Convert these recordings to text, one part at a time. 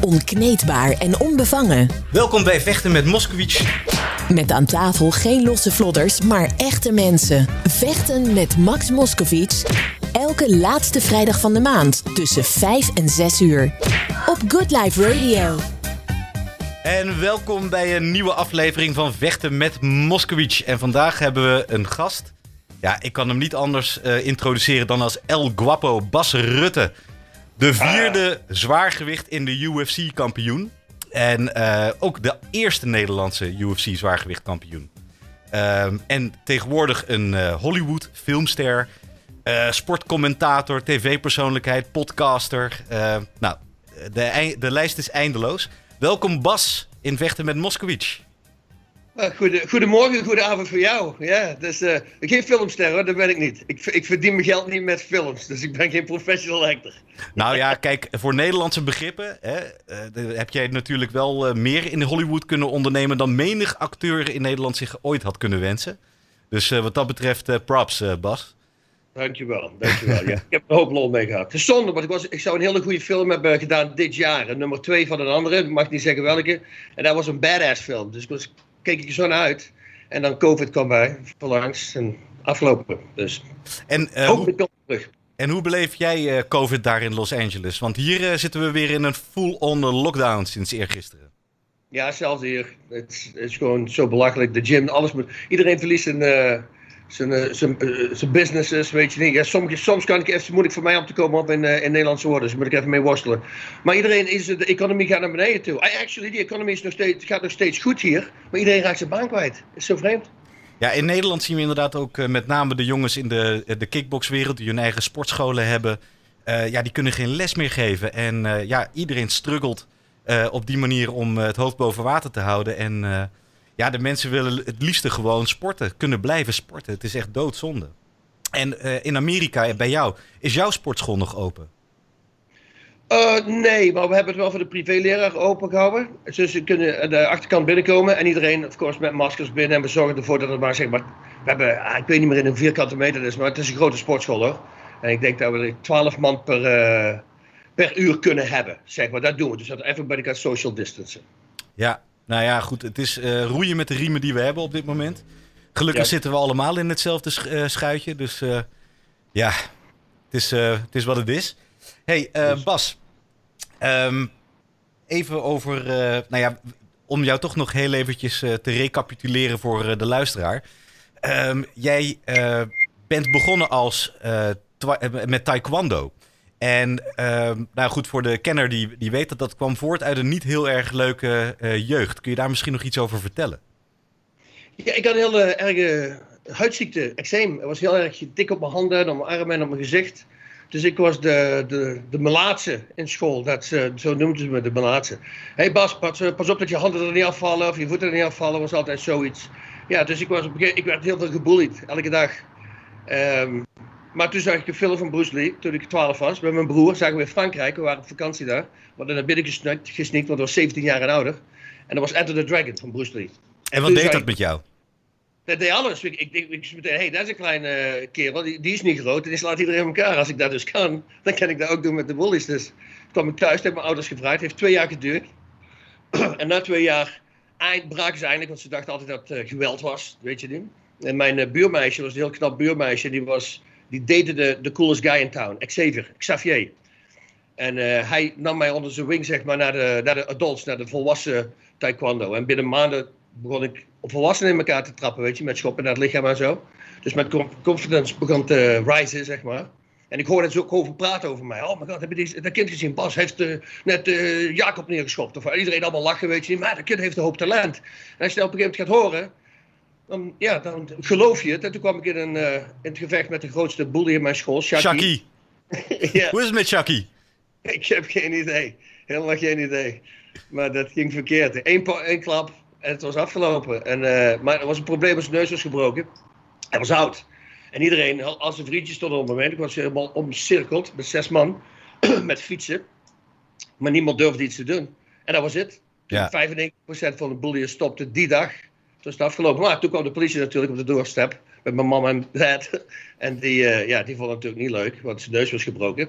Onkneedbaar en onbevangen. Welkom bij Vechten met Moskowitz. Met aan tafel geen losse vlodders, maar echte mensen. Vechten met Max Moskowitz. Elke laatste vrijdag van de maand tussen 5 en 6 uur. Op Good Life Radio. En welkom bij een nieuwe aflevering van Vechten met Moskowitz. En vandaag hebben we een gast. Ja, ik kan hem niet anders uh, introduceren dan als El Guapo Bas Rutte. De vierde zwaargewicht in de UFC-kampioen. En uh, ook de eerste Nederlandse UFC-zwaargewicht-kampioen. Um, en tegenwoordig een uh, Hollywood-filmster, uh, sportcommentator, tv-persoonlijkheid, podcaster. nou, de, de lijst is eindeloos. Welkom Bas in Vechten met Moskowitz. Goede, goedemorgen, goedenavond voor jou. Ja, dus, uh, geen filmster hoor, dat ben ik niet. Ik, ik verdien mijn geld niet met films, dus ik ben geen professional actor. Nou ja, kijk, voor Nederlandse begrippen hè, uh, heb jij natuurlijk wel uh, meer in Hollywood kunnen ondernemen dan menig acteur in Nederland zich ooit had kunnen wensen. Dus wat dat betreft, props Bas. Dankjewel, dankjewel. ja. Ik heb er een hoop lol mee gehad. Het zonde, want ik, was, ik zou een hele goede film hebben gedaan dit jaar. Nummer twee van een andere, ik mag niet zeggen welke. En dat was een badass film, dus ik was keek ik er zo naar uit. En dan COVID kwam bij, verlangs en afgelopen. Dus en, uh, hoe, terug. En hoe beleef jij uh, COVID daar in Los Angeles? Want hier uh, zitten we weer in een full-on lockdown sinds eergisteren. Ja, zelfs hier. Het is, gewoon zo belachelijk. De gym, alles moet. Iedereen verliest een zijn, eh, zijn, eh, zijn businesses, weet je niet. Ja, soms, soms kan ik even moeilijk voor mij om te komen op in, uh, in Nederlandse woorden. Dus moet ik even mee worstelen. Maar iedereen is, de economie gaat naar beneden toe. Actually, die economie is nog steeds, gaat nog steeds goed hier. Maar iedereen raakt zijn baan kwijt. is zo vreemd. Ja, in Nederland zien we inderdaad ook met name de jongens in de, de kickboxwereld die hun eigen sportscholen hebben. Ja, die kunnen geen les meer geven. En ja, iedereen struggelt op die manier om het hoofd boven water te houden. En ja, de mensen willen het liefste gewoon sporten, kunnen blijven sporten. Het is echt doodzonde. En uh, in Amerika, bij jou, is jouw sportschool nog open? Uh, nee, maar we hebben het wel voor de privéleraar open gehouden. Dus ze kunnen de achterkant binnenkomen en iedereen, of course, met maskers binnen. En we zorgen ervoor dat het maar, zeg maar, we hebben, ah, ik weet niet meer in een vierkante meter is, maar het is een grote sportschool hoor. En ik denk dat we 12 man per, uh, per uur kunnen hebben, zeg maar. Dat doen we. Dus dat everybody gaat social distancen. Ja, nou ja, goed. Het is uh, roeien met de riemen die we hebben op dit moment. Gelukkig zitten we allemaal in hetzelfde sch uh, schuitje. Dus uh, ja, het is, het is wat het is. hey. Bas. Um, even over, nou ja, om jou toch nog heel eventjes te recapituleren voor de luisteraar. Um, jij bent begonnen als, met taekwondo. En uh, nou goed, voor de kenner die, die weet dat dat kwam voort uit een niet heel erg leuke uh, jeugd. Kun je daar misschien nog iets over vertellen? Ja, ik had een hele erge huidziekte, eczeem. Het was heel erg dik op mijn handen, op mijn armen en op mijn gezicht. Dus ik was de, de, de melaatse in school. Dat, zo noemden ze me, de melaatse. Hé hey Bas, pas, op dat je handen er niet afvallen of je voeten er niet afvallen. was altijd zoiets. Ja, dus ik, was, ik werd heel veel gebullied, elke dag. Um, maar toen zag ik een film van Bruce Lee, toen ik 12 was, met mijn broer. Zagen we in Frankrijk, we waren op vakantie daar. We hadden naar binnen gesnikt, gesnikt want ik was 17 jaar en ouder. En dat was Enter the Dragon van Bruce Lee. En wat deed dat met jou? Dat deed alles. Ik, ik, ik, ik meteen, hey, dat is een kleine uh, kerel, die, die, is niet groot en die slaat iedereen elkaar. Als ik dat dus kan, dan kan ik dat ook doen met de bullies. Dus toen kwam ik thuis, heb mijn ouders gevraagd. Het heeft twee jaar geduurd. en na twee jaar eind, braken ze eindelijk, want ze dachten altijd dat het uh, geweld was, weet je niet. En mijn uh, buurmeisje was een heel knap buurmeisje, die was die date de, de coolest guy in town, Xavier, Xavier. En uh, hij nam mij onder zijn wing, zeg maar, naar de, naar de adults, naar de volwassen taekwondo. En binnen maanden begon ik volwassenen in elkaar te trappen, weet je, met schoppen naar het lichaam en zo. Dus mijn confidence begon te rijzen, zeg maar. En ik hoorde ze ook over praten over mij. Oh mijn god, heb je die, dat kind gezien? Bas heeft uh, net uh, Jacob neergeschopt. Of iedereen allemaal lachen, weet je. Maar dat kind heeft een hoop talent. En als je dat op een gegeven moment gaat horen, dan, ja, dan geloof je het. En toen kwam ik in, een, uh, in het gevecht met de grootste bully in mijn school, Shaki. Shaki. ja. Hoe is het met Shaki? Ik heb geen idee. Helemaal geen idee. Maar dat ging verkeerd. Eén, één klap en het was afgelopen. En, uh, maar er was een probleem, zijn neus was gebroken. Hij was oud. En iedereen, als zijn vriendjes stonden op het moment, ik was helemaal omcirkeld met zes man, met fietsen. Maar niemand durfde iets te doen. En dat was het. Ja. 95% van de bullies stopte die dag toen is het afgelopen. Maar toen kwam de politie natuurlijk op de doorstep. Met mijn mama en dad. En die, uh, ja, die vonden het natuurlijk niet leuk, want zijn neus was gebroken.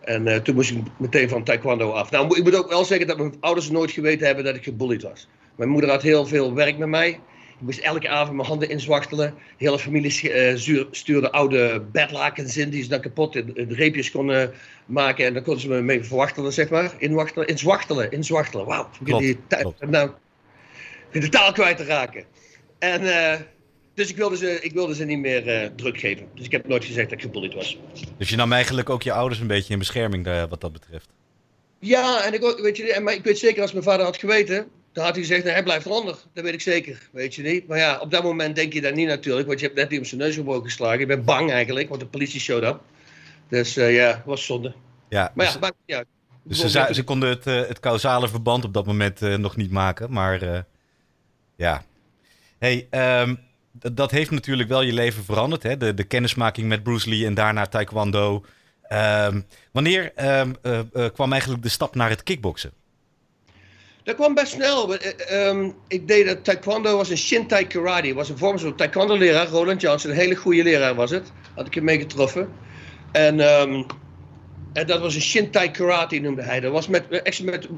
En eh, toen moest ik meteen van taekwondo af. Nou, ik moet ook wel zeggen dat mijn ouders nooit geweten hebben dat ik gebullied was. Mijn moeder had heel veel werk met mij. Ik moest elke avond mijn handen inzwachtelen. De hele familie uh, stuurde oude bedlakens in die ze dan kapot de reepjes konden maken. En dan konden ze me mee verwachtelen, zeg maar. Inwachtelen, inzwachtelen, inzwachtelen. Wauw, die nou, de taal kwijt te raken. En... Uh, dus ik wilde ze, ik wilde ze niet meer uh, druk geven. Dus ik heb nooit gezegd dat ik gebullied was. Dus je nam eigenlijk ook je ouders een beetje in bescherming uh, wat dat betreft? Ja, en ik, ook, weet je, en, maar ik weet zeker als mijn vader had geweten, dan had hij gezegd, nee, hij blijft eronder. Dat weet ik zeker, weet je niet. Maar ja, op dat moment denk je dat niet natuurlijk, want je hebt net iemand zijn neus gebroken geslagen. Je bent bang eigenlijk, want de politie showed up. Dus uh, ja, was zonde. Ja, maar dus, ja, maakt niet uit. Dus ze, ze, konden het, het causale verband op dat moment nog niet maken, maar ja. Hey, um, dat heeft natuurlijk wel je leven veranderd. Hè? De, de kennismaking met Bruce Lee en daarna Taekwondo. Um, wanneer um, uh, uh, kwam eigenlijk de stap naar het kickboksen? Dat kwam best snel. Um, ik deed dat Taekwondo was een Shintai Karate. was een vorm van Taekwondo-leraar, Roland Jansen. Een hele goede leraar was het. Had ik hem mee getroffen. En, en dat was een Shintai Karate noemde hij. Dat was met, echt met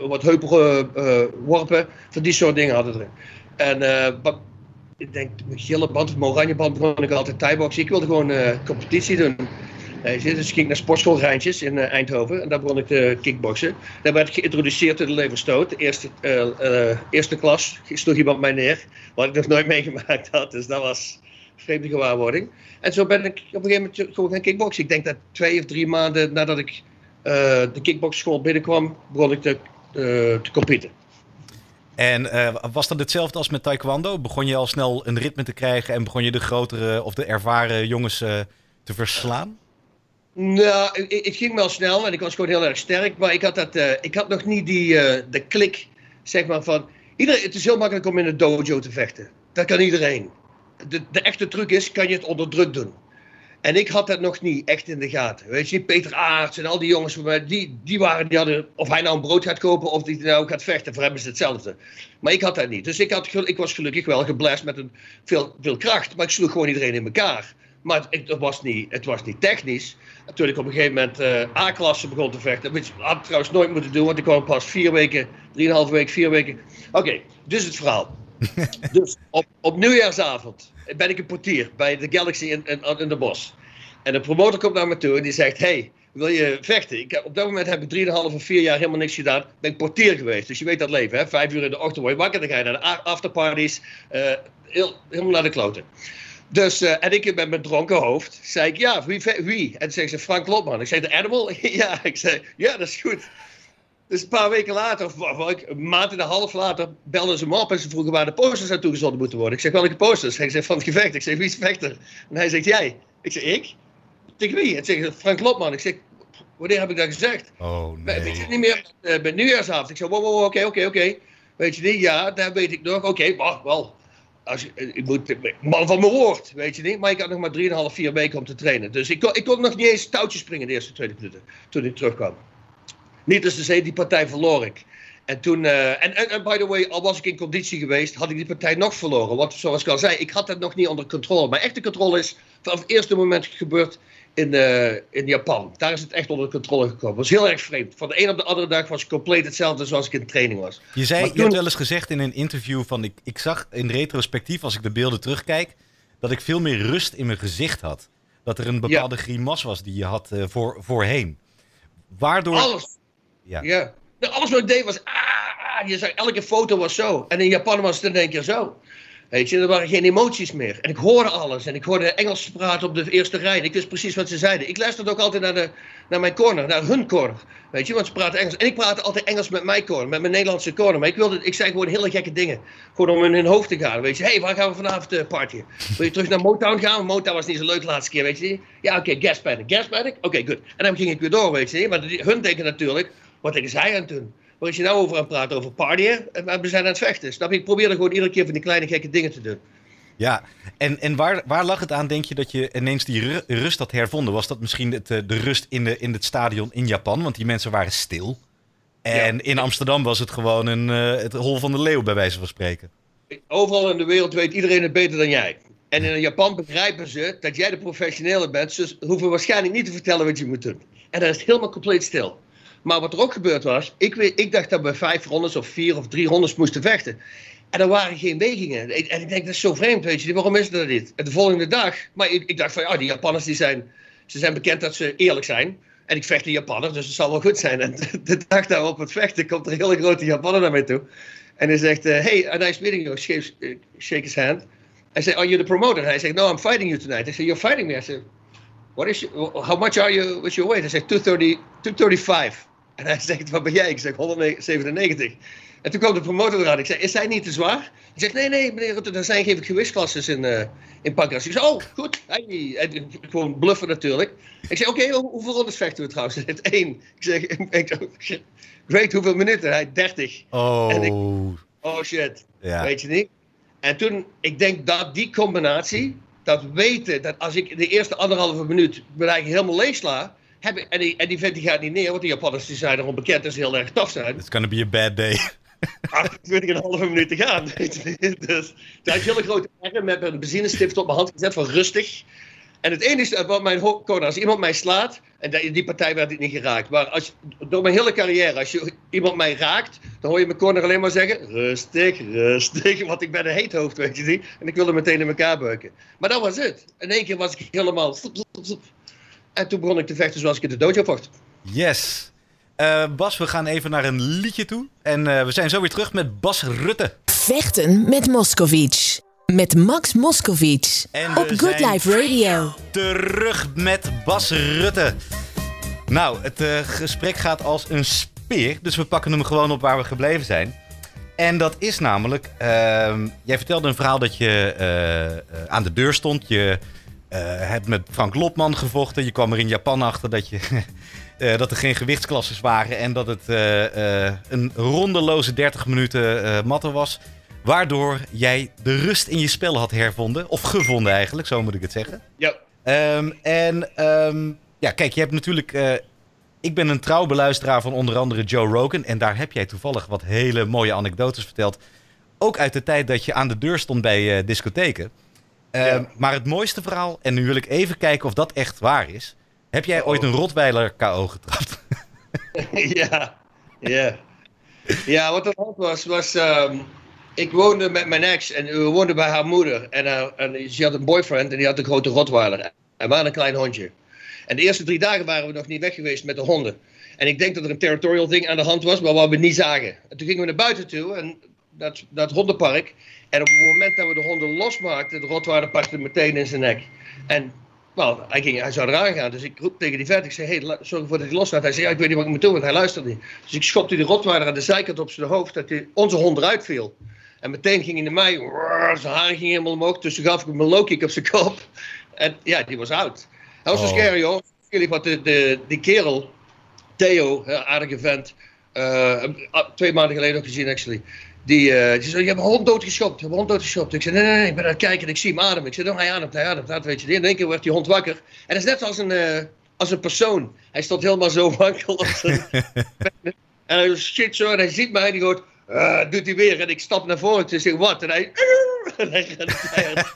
wat heupige uh, worpen. Van die soort dingen hadden erin. En wat ik denk, mijn gele band of oranje band begon ik altijd thai Ik wilde gewoon competitie doen. Dus ik ging naar sportschool Rijntjes in Eindhoven en daar begon ik te kickboksen. Daar werd ik geïntroduceerd in de leverstoot. Eerste, eerste klas sloeg iemand mij neer, wat ik nog nooit meegemaakt had. Dus dat was vreemde gewaarwording. En zo ben ik op een gegeven moment gewoon gaan kickboksen. Ik denk dat twee of drie maanden nadat ik de kickboxschool binnenkwam, begon ik te, te competen. En uh, was dat hetzelfde als met taekwondo? Begon je al snel een ritme te krijgen en begon je de grotere of de ervaren jongens uh, te verslaan? Nou, het ging wel snel en ik was gewoon heel erg sterk. Maar ik had, dat, uh, ik had nog niet die, de klik, zeg maar, van... Iedereen, het is heel makkelijk om in een dojo te vechten. Dat kan iedereen. De, de echte truc is, kan je het onder druk doen. En ik had dat nog niet echt in de gaten. Weet je, Peter Aarts en al die jongens, die, die waren, die hadden, of hij nou een brood gaat kopen of die nou gaat vechten, voor hem is hetzelfde. Maar ik had dat niet. Dus ik, had, ik was gelukkig wel geblest met een, veel, veel kracht, maar ik sloeg gewoon iedereen in elkaar. Maar het, was, niet, het was niet technisch. Toen ik op een gegeven moment uh, A-klasse begon te vechten, dat had ik trouwens nooit moeten doen, want ik kwam pas vier weken, drieënhalve week, vier weken. Oké, dus het verhaal. dus op, op nieuwjaarsavond ben ik een portier bij de Galaxy in, in, in de bos. En de promotor komt naar me toe en die zegt: Hey, wil je vechten? Ik, op dat moment heb ik 3,5 of 4 jaar helemaal niks gedaan. Ben portier geweest. Dus je weet dat leven, hè? Vijf uur in de ochtend word je wakker. Dan ga je naar de afterparties. Heel, helemaal naar de kloten. Dus, uh, en ik met mijn dronken hoofd zei ik, ja, wie? wie? En toen zei ze, Frank Lotman. Ik zei, de Animal? ja, ik zei, ja, dat is goed. Dus een paar weken later, of, of, een maand en een half later, belden ze me op en ze vroegen waar de posters naartoe gezonden moeten worden. Ik zeg, welke posters? Hij zegt, van het gevecht. Ik zeg, wie is vechter? En hij zegt, jij. Ik zeg, ik? Tegen wie? En zeg, Frank Lopman. Ik zeg, wanneer heb ik dat gezegd? Oh nee. Weet je niet meer, uh, bij nieuwjaarsavond. Ik zeg, wow, wow, oké, oké, oké. Weet je niet? Ja, dat weet ik nog. Oké, wacht, wel. Als je, eh, ik moet, man van mijn woord, weet je niet. Maar ik had nog maar 3,5, 4 weken om te trainen. Dus ik kon, ik kon nog niet eens touwtjes springen de eerste 20 minuten. Toen ik terugkwam. Niet als te zeggen, die partij verloor ik. En toen, uh, en, en, by the way, al was ik in conditie geweest, had ik die partij nog verloren. Want zoals ik al zei, ik had het nog niet onder controle. Maar echte controle is vanaf het eerste moment gebeurd in, uh, in Japan. Daar is het echt onder controle gekomen. Dat was heel erg vreemd. Van de een op de andere dag was het compleet hetzelfde zoals ik in training was. Je zei, toen... je hebt wel eens gezegd in een interview van, ik, ik zag in retrospectief, als ik de beelden terugkijk, dat ik veel meer rust in mijn gezicht had. Dat er een bepaalde ja. grimas was die je had uh, voor, voorheen. Waardoor... Alles. Ja. ja. Alles wat ik deed was, ah, je zag, elke foto was zo. En in Japan was het in één keer zo. Weet je, er waren geen emoties meer. En ik hoorde alles. En ik hoorde Engels praten op de eerste rij. En ik wist precies wat ze zeiden. Ik luisterde ook altijd naar, de, naar mijn corner, naar hun corner. Weet je, want ze praten Engels. En ik praatte altijd Engels met mijn corner, met mijn Nederlandse corner. Maar ik, wilde, ik zei gewoon hele gekke dingen. Gewoon om in hun hoofd te gaan. Weet je, hé, hey, waar gaan we vanavond uh, partyen? Wil je terug naar Motown gaan? Motown was niet zo leuk de laatste keer, weet je. Ja, oké, okay, gas panic. Gas panic? Oké, goed. En dan ging ik weer door, weet je. Maar hun denken natuurlijk, wat denken zij aan het doen? Waar is je nou over aan het praten? Over partyen? En we zijn aan het vechten. Snap je? Ik probeerde gewoon iedere keer van die kleine gekke dingen te doen. Ja, en, en waar, waar lag het aan, denk je, dat je ineens die rust had hervonden? Was dat misschien het, eh, de rust in, de, in het stadion in Japan? Want die mensen waren stil. En in Amsterdam was het gewoon een, uh, het hol van de leeuw, bij wijze van spreken. Overal in de wereld weet iedereen het beter dan jij. En in Japan begrijpen ze dat jij de professionele bent. Ze hoeven waarschijnlijk niet te vertellen wat je moet doen. En dan is het helemaal compleet stil. Maar wat er ook gebeurd was, ik, ik dacht dat we vijf rondes of vier of drie rondes moesten vechten. En er waren geen wegingen. En ik denk, dat is zo vreemd, weet je. Waarom is dat niet? En de volgende dag, maar ik, ik dacht van, ja, die Japanners die zijn, ze zijn bekend dat ze eerlijk zijn. En ik vecht een Japanner, dus het zal wel goed zijn. En de dag daarop het vechten komt er een hele grote Japanner naar mij toe. En hij zegt, uh, hey, a nice meeting you. Shake, uh, shake his hand. I say, are you the promoter? Hij zegt, no, I'm fighting you tonight. I say, you're fighting me? I said, what is, how much are you, what's your weight? Hij zegt, 230, 235. En hij zegt, wat ben jij? Ik zeg, 197. En toen kwam de promotor eraan. Ik zei, is hij niet te zwaar? Hij zegt, nee, nee, meneer Rutte, er zijn geen gewichtsklasses in, uh, in Pancras. Ik zei, oh, goed. Hey. En, gewoon bluffen natuurlijk. Ik zei, oké, okay, hoeveel rondes vechten we trouwens? Hij zegt, één. Ik zeg, ik, weet hoeveel minuten? Hij 30. Oh. En ik, oh shit. Ja. Weet je niet? En toen, ik denk dat die combinatie, dat weten, dat als ik de eerste anderhalve minuut me eigenlijk helemaal leeg sla, heb ik, en, die, en die vent die gaat niet neer, want die Japanners die zijn erom bekend dat ze heel erg tof zijn. It's gonna be a bad day. 28,5 minuut te gaan. dus had je hele grote ergen met een benzinestift op mijn hand gezet van rustig. En het enige wat mijn corner, als iemand mij slaat, en die partij werd ik niet geraakt. Maar als, door mijn hele carrière, als je iemand mij raakt, dan hoor je mijn corner alleen maar zeggen: rustig, rustig. Want ik ben een heet hoofd, weet je niet. En ik wilde meteen in elkaar buiken. Maar dat was het. In één keer was ik helemaal. En toen begon ik te vechten zoals ik in de dojo vocht. Yes. Uh, Bas, we gaan even naar een liedje toe. En uh, we zijn zo weer terug met Bas Rutte. Vechten met Moscovic. Met Max Moscovic. op Good Life Radio. Terug met Bas Rutte. Nou, het uh, gesprek gaat als een speer. Dus we pakken hem gewoon op waar we gebleven zijn. En dat is namelijk. Ehm, jij vertelde een verhaal dat je aan de deur stond. Je hebt met Frank Lopman gevochten. Je kwam er in Japan achter dat je. Uh, dat er geen gewichtsklasses waren en dat het uh, uh, een rondeloze 30 minuten matten was. Waardoor jij de rust in je spel had hervonden. Of gevonden eigenlijk, zo moet ik het zeggen. Ja. Um, en um, ja, kijk, je hebt natuurlijk... ik ben een trouw beluisteraar van onder andere Joe Rogan. En daar heb jij toevallig wat hele mooie anekdotes verteld. Ook uit de tijd dat je aan de deur stond bij discotheken. Ja. Maar het mooiste verhaal, en nu wil ik even kijken of dat echt waar is... Heb jij ooit een Rotweiler KO getrapt? ja, ja. Ja, wat er hand was, was... Um, ik woonde met mijn ex en we woonden bij haar moeder. En, uh, en ze had een boyfriend en die had een grote Rotweiler. En we hadden een klein hondje. En de eerste drie dagen waren we nog niet weg geweest met de honden. En ik denk dat er een territorial ding aan de hand was, maar wat we niet zagen. En toen gingen we naar buiten toe, en dat, dat hondenpark. En op het moment dat we de honden losmaakten, de Rotweiler pakte meteen in zijn nek. En nou, hij, ging, hij zou eraan gaan. Dus ik roep tegen die vet. Ik zei, hey, zorg ervoor dat hij loslaat. Hij zei, ja, ik weet niet wat ik moet doen, want hij luisterde niet. Dus ik schopte die rotweiler aan de zijkant op zijn hoofd, dat hij, onze hond eruit viel. En meteen ging hij naar mij, zijn haar ging helemaal omhoog. Dus toen gaf ik hem een low kick op zijn kop. En ja, die was oud. Hij was oh. zo scary, hoor. Jullie wat de, de, die kerel, Theo, aardige vent, uh, twee maanden geleden ook gezien, actually. Die, uh, die zei, je hebt een hond doodgeschopt, je hebt een hond doodgeschopt. Ik zei, nee, nee, nee, ik ben aan het kijken en ik zie hem ademen. Ik zei, oh, hij ademt, hij ademt, dat weet je. In één keer werd die hond wakker. En dat is net als een, uh, als een persoon. Hij stond helemaal zo wankel op zijn... en hij shit zo en hij ziet mij en die hoort, uh, doet hij weer. En ik stap naar voren en zeg, wat? En hij... en hij gaat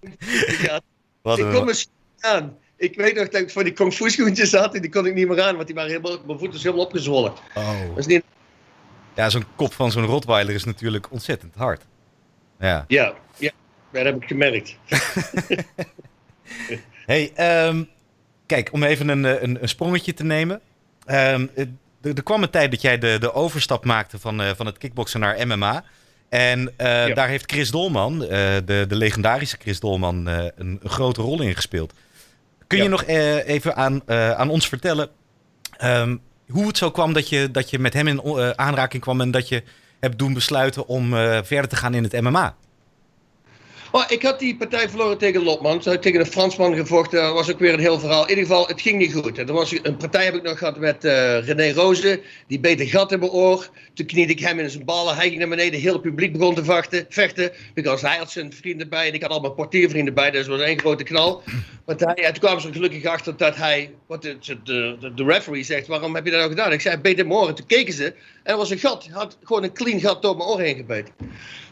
ja, Wat ik kom eens aan. Ik weet nog dat ik voor die kung fu schoentjes had en die kon ik niet meer aan, want die waren helemaal, mijn voeten was helemaal opgezwollen. Oh. Dat is niet ja, zo'n kop van zo'n Rotweiler is natuurlijk ontzettend hard. Ja, ja, ja dat heb ik gemerkt. hey, um, kijk, om even een, een, een sprongetje te nemen. Um, er, er, kwam een tijd dat jij de, de overstap maakte van, uh, van het kickboksen naar MMA. En uh, ja. daar heeft Chris Dolman, uh, de, de legendarische Chris Dolman, een, een, grote rol in gespeeld. Kun je nog even aan, aan ons vertellen um, hoe het zo kwam dat je, dat je met hem in uh, aanraking kwam en dat je hebt doen besluiten om uh, verder te gaan in het MMA? Oh, ik had die partij verloren tegen Lopman. Ze had tegen een Fransman gevochten. Dat was ook weer een heel verhaal. In ieder geval, het ging niet goed. Er was een partij heb ik nog gehad met uh, René Rozen. Die beet een gat in mijn oor. Toen kniede ik hem in zijn ballen. Hij ging naar beneden. Heel het publiek begon te vechten. vechten because hij had zijn vrienden bij. En ik had al mijn portiervrienden bij. Dus het was één grote knal. Want hij, toen kwamen ze gelukkig achter dat hij... Wat de, de, de, de referee zegt, waarom heb je dat nou gedaan? Ik zei, beet in mijn oor. En toen keken ze. En er was een gat. Hij had gewoon een clean gat door mijn oor heen gebeten.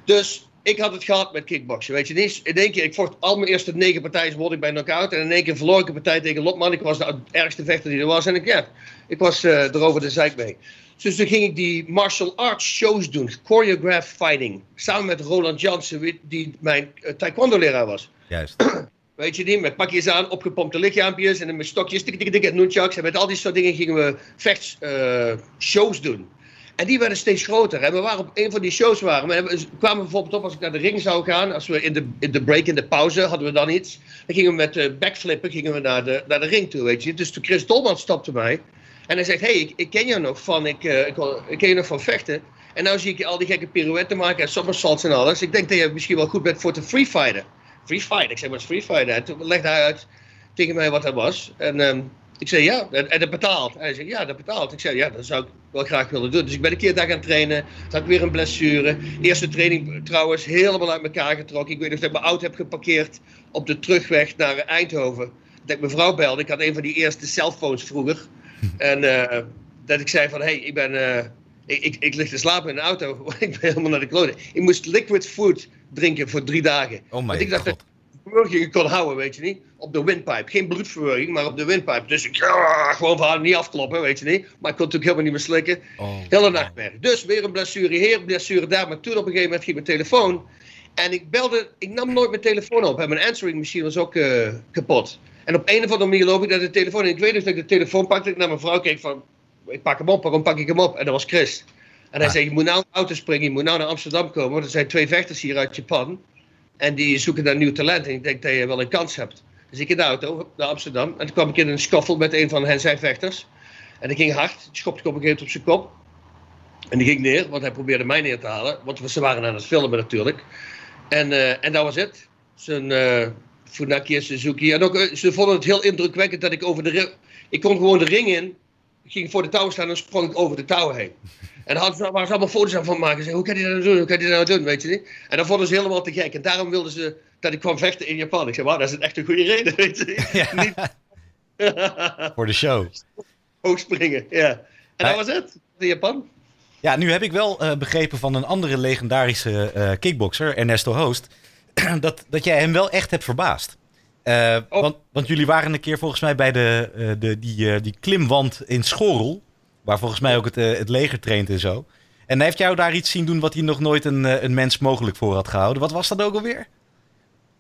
Dus ik had het gehad met kickboksen. Weet je niet? In één keer, ik vocht al mijn eerste negen partijen, word ik bij knockout. En in één keer verloor ik een partij tegen Lopman. Ik was de ergste vechter die er was. En ik, ja, ik was uh, erover de zeik mee. Dus toen ging ik die martial arts shows doen. Choreographed fighting. Samen met Roland Jansen, die mijn uh, taekwondo leraar was. Juist. Weet je niet, met pakjes aan, opgepompte lichaampjes en met stokjes, tik, tik, tik, en nunchucks. En met al die soort dingen gingen we vechtsshows uh, doen. En die werden steeds groter. En we waren op een van die shows waren. We kwamen bijvoorbeeld op als ik naar de ring zou gaan. Als we in de, in de break, in de pauze, hadden we dan iets. Dan gingen we met uh, backflippen gingen we naar, de, naar de ring toe, weet je. Dus toen Chris Dolman stopte mij. En hij zegt, hey, ik, ik ken jou nog van, ik, uh, ik, ken je nog van vechten. En nou zie ik je al die gekke pirouetten maken en somersaults en alles. Ik denk dat je misschien wel goed bent voor te free fighten. Free fight? Ik wat is free fighten? En toen legde hij uit tegen mij wat dat was. En um, ik zei, ja, en, dat betaalt. Hij zei, ja, dat betaalt. Ik zei, ja, dat zou ik wel graag willen doen. Dus ik ben een keer daar gaan trainen. Toen had ik weer een blessure. Eerste training trouwens helemaal uit elkaar getrokken. Ik weet nog dat ik mijn auto heb geparkeerd op de terugweg naar Eindhoven. Dat ik mijn vrouw belde. Ik had een van die eerste cellphones vroeger. En uh, dat ik zei van, hé, hey, ik ben... Uh, ik, ik, ik, lig te slapen in de auto. ik ben helemaal naar de kloten. Ik moest liquid food drinken voor drie dagen. Oh Want ik dacht God. dat verwerking kon houden, weet je niet. Op de windpipe. Geen bloedverwerking, maar op de windpipe. Dus ik ja, gewoon van niet afkloppen, weet je niet. Maar ik kon natuurlijk helemaal niet meer slikken. Oh. Hele nachtmerrie. Dus weer een blessure hier, blessure daar. Maar toen op een gegeven moment ging mijn telefoon. En ik belde, ik nam nooit mijn telefoon op. En mijn answering machine was ook uh, kapot. En op een of andere manier loop ik naar de telefoon. En ik weet dus dat ik de telefoon pakte. Ik naar mijn vrouw keek van, ik pak hem op, waarom pak ik hem op? En dat was Chris. En hij Ah. zei, je moet nou in de auto springen, je moet nou naar Amsterdam komen. Want er zijn twee vechters hier uit Japan. En die zoeken naar nieuw talent. En ik denk dat je wel een kans hebt. Dus ik in de auto naar Amsterdam. En toen kwam ik in een schoffel met een van hen zijn vechters. En dat ging hard. Die schopte ik op een gegeven op zijn kop. En die ging neer, want hij probeerde mij neer te halen. Want ze waren aan het filmen natuurlijk. En, eh, en dat was het. Zijn uh, Funaki en Suzuki. En ook, eh, ze vonden het heel indrukwekkend dat ik over de. Ik kon gewoon de ring in. Ik ging voor de touw staan en sprong ik over de touw heen. En daar hadden ze, waren ze allemaal foto's aan van maken. Hoe kan je dat nou doen? Hoe kan je dat nou doen? Weet je niet? En dan vonden ze helemaal te gek. En daarom wilden ze dat ik kwam vechten in Japan. Ik zei, wauw, dat is echt een goede reden. Weet je niet? Ja, voor de show. Hoog springen, ja. En dat was het. In Japan. Ja, nu heb ik wel eh, begrepen van een andere legendarische eh, kickboxer, Ernesto Hoost, dat, dat jij hem wel echt hebt verbaasd. Eh, Oh. want, want jullie waren een keer volgens mij bij de, de, die, die klimwand in Schorrel, waar volgens mij ook het, eh, het leger traint en zo. En hij heeft jou daar iets zien doen wat hij nog nooit een, eh, een mens mogelijk voor had gehouden. Wat was dat ook alweer?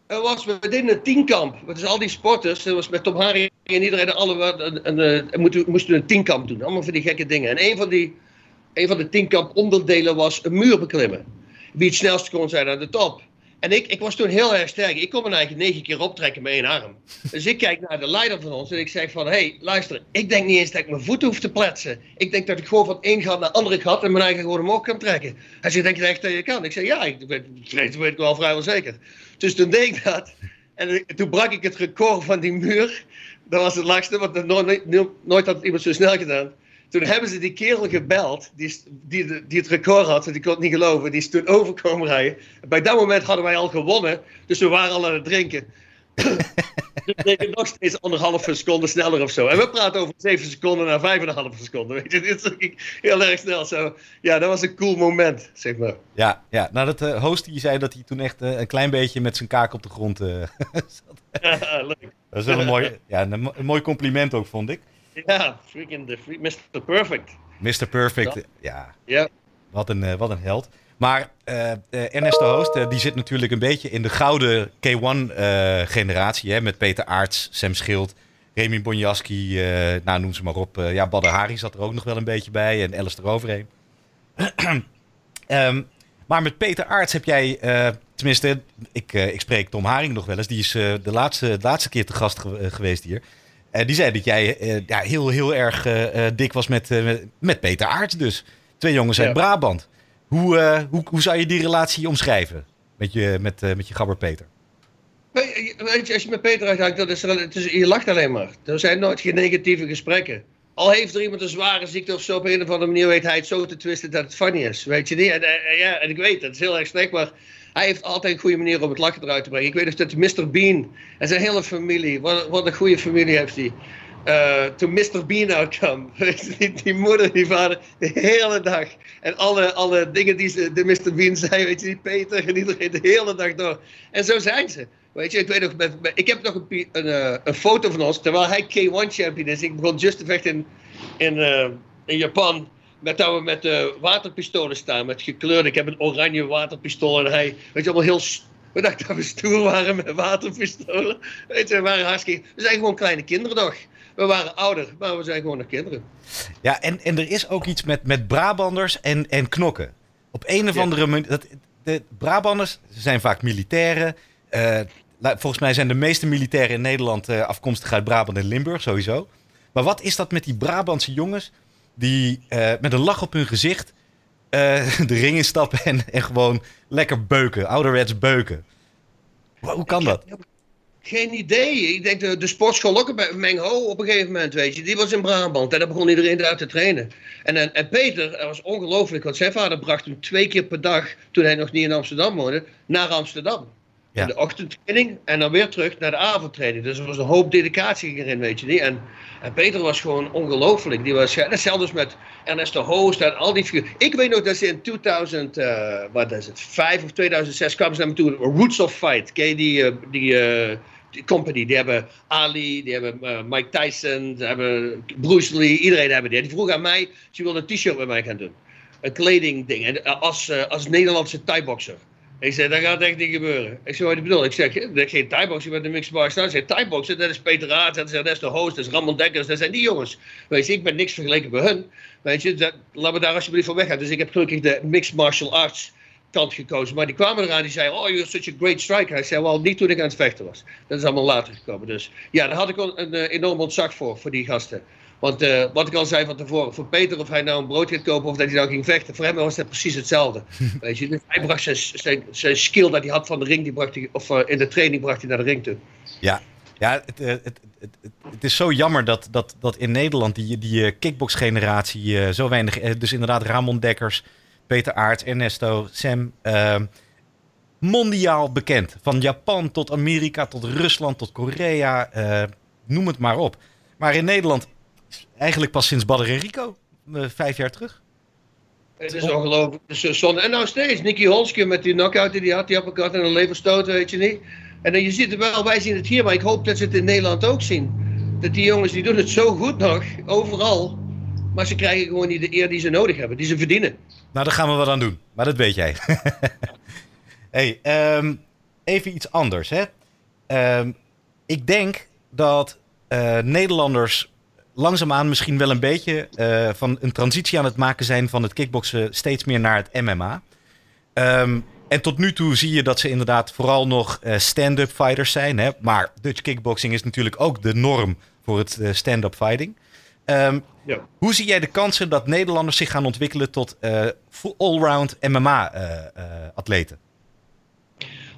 Er was, we deden een tienkamp. Dus al die sporters, dat was met Tom Harry en iedereen, alle, een, een, een, moesten, moesten een tienkamp doen. Allemaal van die gekke dingen. En een van, die, een van de tienkamp onderdelen was een muur beklimmen. Wie het snelst kon zijn aan de top. En ik, ik was toen heel erg sterk. Ik kon me eigenlijk negen keer optrekken met één arm. Dus ik kijk naar de leider van ons en ik zeg van... Hé, hey, luister, ik denk niet eens dat ik mijn voet hoef te pletsen. Ik denk dat ik gewoon van één gat naar andere gat en mijn eigen gewoon omhoog kan trekken. Hij zegt, denk je echt dat je kan? Ik zeg, ja, ik weet, weet, weet ik wel vrijwel zeker. Dus toen deed ik dat. En toen brak ik het record van die muur. Dat was het langste, want nooit, nooit had iemand zo snel gedaan. Toen hebben ze die kerel gebeld, die, die, die het record had, die kon het niet geloven. Die is toen overkomen rijden. Bij dat moment hadden wij al gewonnen, dus we waren al aan het drinken. dus we deden nog steeds anderhalve seconde sneller of zo. En we praten over zeven seconden naar vijf en een halve seconde. Weet je, dit is heel erg snel. Zo. Ja, dat was een cool moment, zeg maar. Ja, ja. nou dat eh Hoost die zei dat hij toen echt eh, een klein beetje met zijn kaak op de grond eh, zat. Ja, leuk. Dat is wel een mooi, ja, een mooi compliment ook, vond ik. Ja, freaking the Mr. Perfect. Mr. Perfect, ja, Ja. Ja. wat, een, eh, wat een held. Maar eh, eh, Ernesto Hoost, eh, die zit natuurlijk een beetje in de gouden K1-generatie. hè met Peter Aarts, Sam Schild, Remy Bonjaski, eh, nou noem ze maar op. Eh, ja, Badr Hari zat er ook nog wel een beetje bij en Alistair Overeem. Ehm, maar met Peter Aarts heb jij, eh, tenminste, ik, eh, ik spreek Tom Haring nog wel eens. Die is eh, de, laatste, de laatste keer te gast ge- eh, geweest hier. Eh, die zei dat jij eh, ja, heel, heel erg eh, dik was met, met, Peter Aarts dus. Twee jongens uit Ja. Brabant. Hoe, hoe, hoe zou je die relatie omschrijven met je, met, met je gabber Peter? Weet je, als je met Peter uithangt, dat is, het is, je lacht alleen maar. Er zijn nooit geen negatieve gesprekken. Al heeft er iemand een zware ziekte of zo, op een of andere manier weet hij het zo te twisten dat het funny is. Weet je niet? En, ja, en ik weet, het is heel erg slecht, maar hij heeft altijd een goede manier om het lachen eruit te brengen. Ik weet dus dat Mr. Bean en zijn hele familie, wat, wat een goede familie heeft hij. uh, toen Mr. Bean uitkwam. die, die, moeder, die vader, de hele dag. En alle, alle dingen die ze, de Mr. Bean zei, weet je, die Peter en iedereen de hele dag door. En zo zijn ze. Weet je, ik weet nog, ik heb nog een, een, uh, een, foto van ons, terwijl hij K1 champion is. Ik begon just te vechten in, in, in Japan. Met dat we met uh, waterpistolen staan, met gekleurde. Ik heb een oranje waterpistool en hij, weet je, allemaal heel we dachten dat we stoer waren met waterpistolen. Weet je, we waren hartstikke... We zijn gewoon kleine kinderen toch. We waren ouder, maar we zijn gewoon nog kinderen. Ja, en, en er is ook iets met, met Brabanders en, en knokken. Op een of andere manier... Dat, de Brabanders zijn vaak militairen. Uh, volgens mij zijn de meeste militairen in Nederland uh, afkomstig uit Brabant en Limburg, sowieso. Maar wat is dat met die Brabantse jongens die uh, met een lach op hun gezicht de ring instappen en, en gewoon lekker beuken, ouderwets beuken? Hoe kan dat? Geen idee. Ik denk de, de sportschool ook bij Mengho op een gegeven moment, weet je. Die was in Brabant en daar begon iedereen daar te trainen. En, en, en Peter, dat was ongelooflijk, want zijn vader bracht hem twee keer per dag, toen hij nog niet in Amsterdam woonde, naar Amsterdam. Ja. De ochtendtraining en dan weer terug naar de avondtraining. Dus er was een hoop dedicatie erin, weet je niet. En, en Peter was gewoon ongelooflijk. Die was, hetzelfde met Ernesto Hoost en al die figuren. Ik weet nog dat ze in 2000, uh, eh, wat is het, 5 of 2006 kwamen ze naar me toe. Roots of Fight. Die, uh, die, uh, die, company? Die hebben Ali, die hebben Mike Tyson, die hebben Bruce Lee. Iedereen hebben die. Die vroeg aan mij, ze wilde een t-shirt met mij gaan doen. Een kledingding. En als, als Nederlandse thai-boxer. Ik zei, dat gaat echt niet gebeuren. Ik zei, wat je bedoelt? Ik zeg, dat is geen thai-boxing met de mixed martial arts. Ik thai-boxen, dat is Peter Aert, dat is de Host, dat is Ramon Dekkers, dat zijn die jongens. Weet je, ik ben niks vergeleken bij hun. Weet je, dat, laten we daar alsjeblieft van weggaan. Dus ik heb gelukkig de mixed martial arts kant gekozen. Maar die kwamen eraan, die zeiden, oh, you're such a great striker. Hij zei, wel, niet toen ik aan het vechten was. Dat is allemaal later gekomen. Dus ja, daar had ik wel een, een enorm ontzag voor, voor die gasten. Want uh, wat ik al zei van tevoren, voor Peter, of hij nou een brood gaat kopen of dat hij nou ging vechten, voor hem was dat precies hetzelfde. Weet je, dus hij bracht zijn, zijn, zijn, skill dat hij had van de ring, die bracht hij, of uh, in de training bracht hij naar de ring toe. Ja, ja het, het, het, het, is zo jammer dat, dat, dat in Nederland die, die kickbox-generatie uh, zo weinig. dus inderdaad, Ramon Dekkers, Peter Aert, Ernesto, Sam. Ehm, mondiaal bekend. Van Japan tot Amerika, tot Rusland, tot Korea. noem het maar op. Maar in Nederland eigenlijk pas sinds Badr en Rico, uh, vijf jaar terug. Het is ongelooflijk. Dus, en nou steeds, Nicky Holske met die knockout die hij had, die elkaar en een leverstoot, weet je niet. En dan, je ziet het wel, wij zien het hier, maar ik hoop dat ze het in Nederland ook zien. Dat die jongens, die doen het zo goed nog, overal. Maar ze krijgen gewoon niet de eer die ze nodig hebben, die ze verdienen. Nou, daar gaan we wat aan doen. Maar dat weet jij. hey, um, even iets anders, hè. Um, ik denk dat uh, Nederlanders langzaamaan misschien wel een beetje uh, van een transitie aan het maken zijn van het kickboksen steeds meer naar het MMA. Um, ehm, en tot nu toe zie je dat ze inderdaad vooral nog uh, stand-up fighters zijn. Hè? Maar Dutch kickboxing is natuurlijk ook de norm voor het uh, stand-up fighting. Um, ja. Hoe zie jij de kansen dat Nederlanders zich gaan ontwikkelen tot all-round MMA-atleten?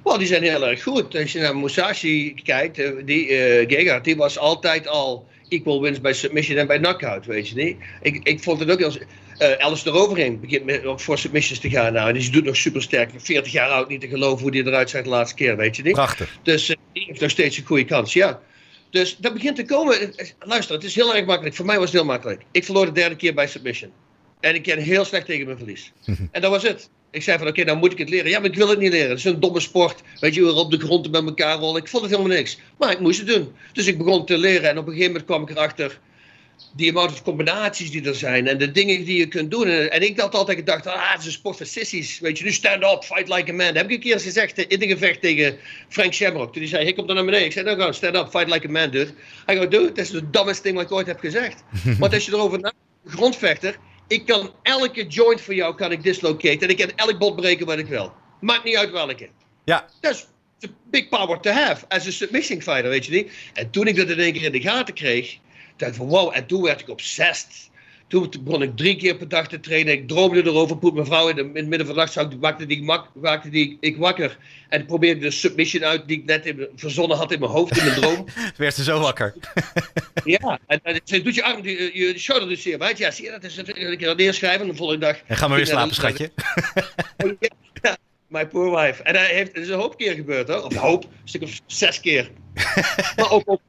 Well, die zijn heel erg goed. Als je naar Musashi kijkt, die, uh, die was altijd al equal wins bij submission en bij knockout, weet je niet. Ik, ik vond het ook als uh, Alistair Overeem begint met, voor submissions te gaan nou, en die doet nog super sterk. 40 jaar oud, niet te geloven hoe die eruit zag de laatste keer, weet je niet. Prachtig. Dus uh, die heeft nog steeds een goede kans, ja. Dus dat begint te komen. Luister, het is heel erg makkelijk. Voor mij was het heel makkelijk. Ik verloor de derde keer bij submission. En ik ken heel slecht tegen mijn verlies. en dat was het. Ik zei van oké, okay, nou moet ik het leren. Ja, maar ik wil het niet leren. Het is een domme sport. Weet je, we op de grond met elkaar rollen. Ik vond het helemaal niks. Maar ik moest het doen. Dus ik begon te leren en op een gegeven moment kwam ik erachter die amount of combinaties die er zijn en de dingen die je kunt doen. En, ik had altijd gedacht, ah, het is een sport voor sissies. Weet je, nu stand up, fight like a man. Dat heb ik een keer gezegd in een gevecht tegen Frank Shamrock. Toen hij zei, ik kom dan naar beneden. Ik zei, nou gewoon, stand up, fight like a man, dude. Hij gaat, dude, dat is de dumbest ding wat ik ooit heb gezegd. Want als je erover nadenkt, grondvechter, ik kan elke joint voor jou kan ik dislocate. En ik kan elk bot breken wat ik wil. Maakt niet uit welke. Ja. Dat is a big power to have. As a submission fighter, weet je niet. En toen ik dat in één keer in de gaten kreeg. dacht ik van wow. En toen werd ik obsessed. Toen begon ik drie keer per dag te trainen. Ik droomde erover. Poet mijn vrouw in, de, in het midden van de nacht. Wakte die, wakte die ik wakker. En probeerde de submission uit die ik net in, verzonnen had in mijn hoofd, in mijn droom. werd ze zo wakker. ja, en, en ze doet je arm, je, je shoulder dus zeer. Ja, zie je, dat is een keer neerschrijven. de volgende dag... En ga maar weer slapen, schatje. ja, my poor wife. En dat heeft, is een hoop keer gebeurd, hoor. Of een hoop, een stuk of zes keer. maar ook, ook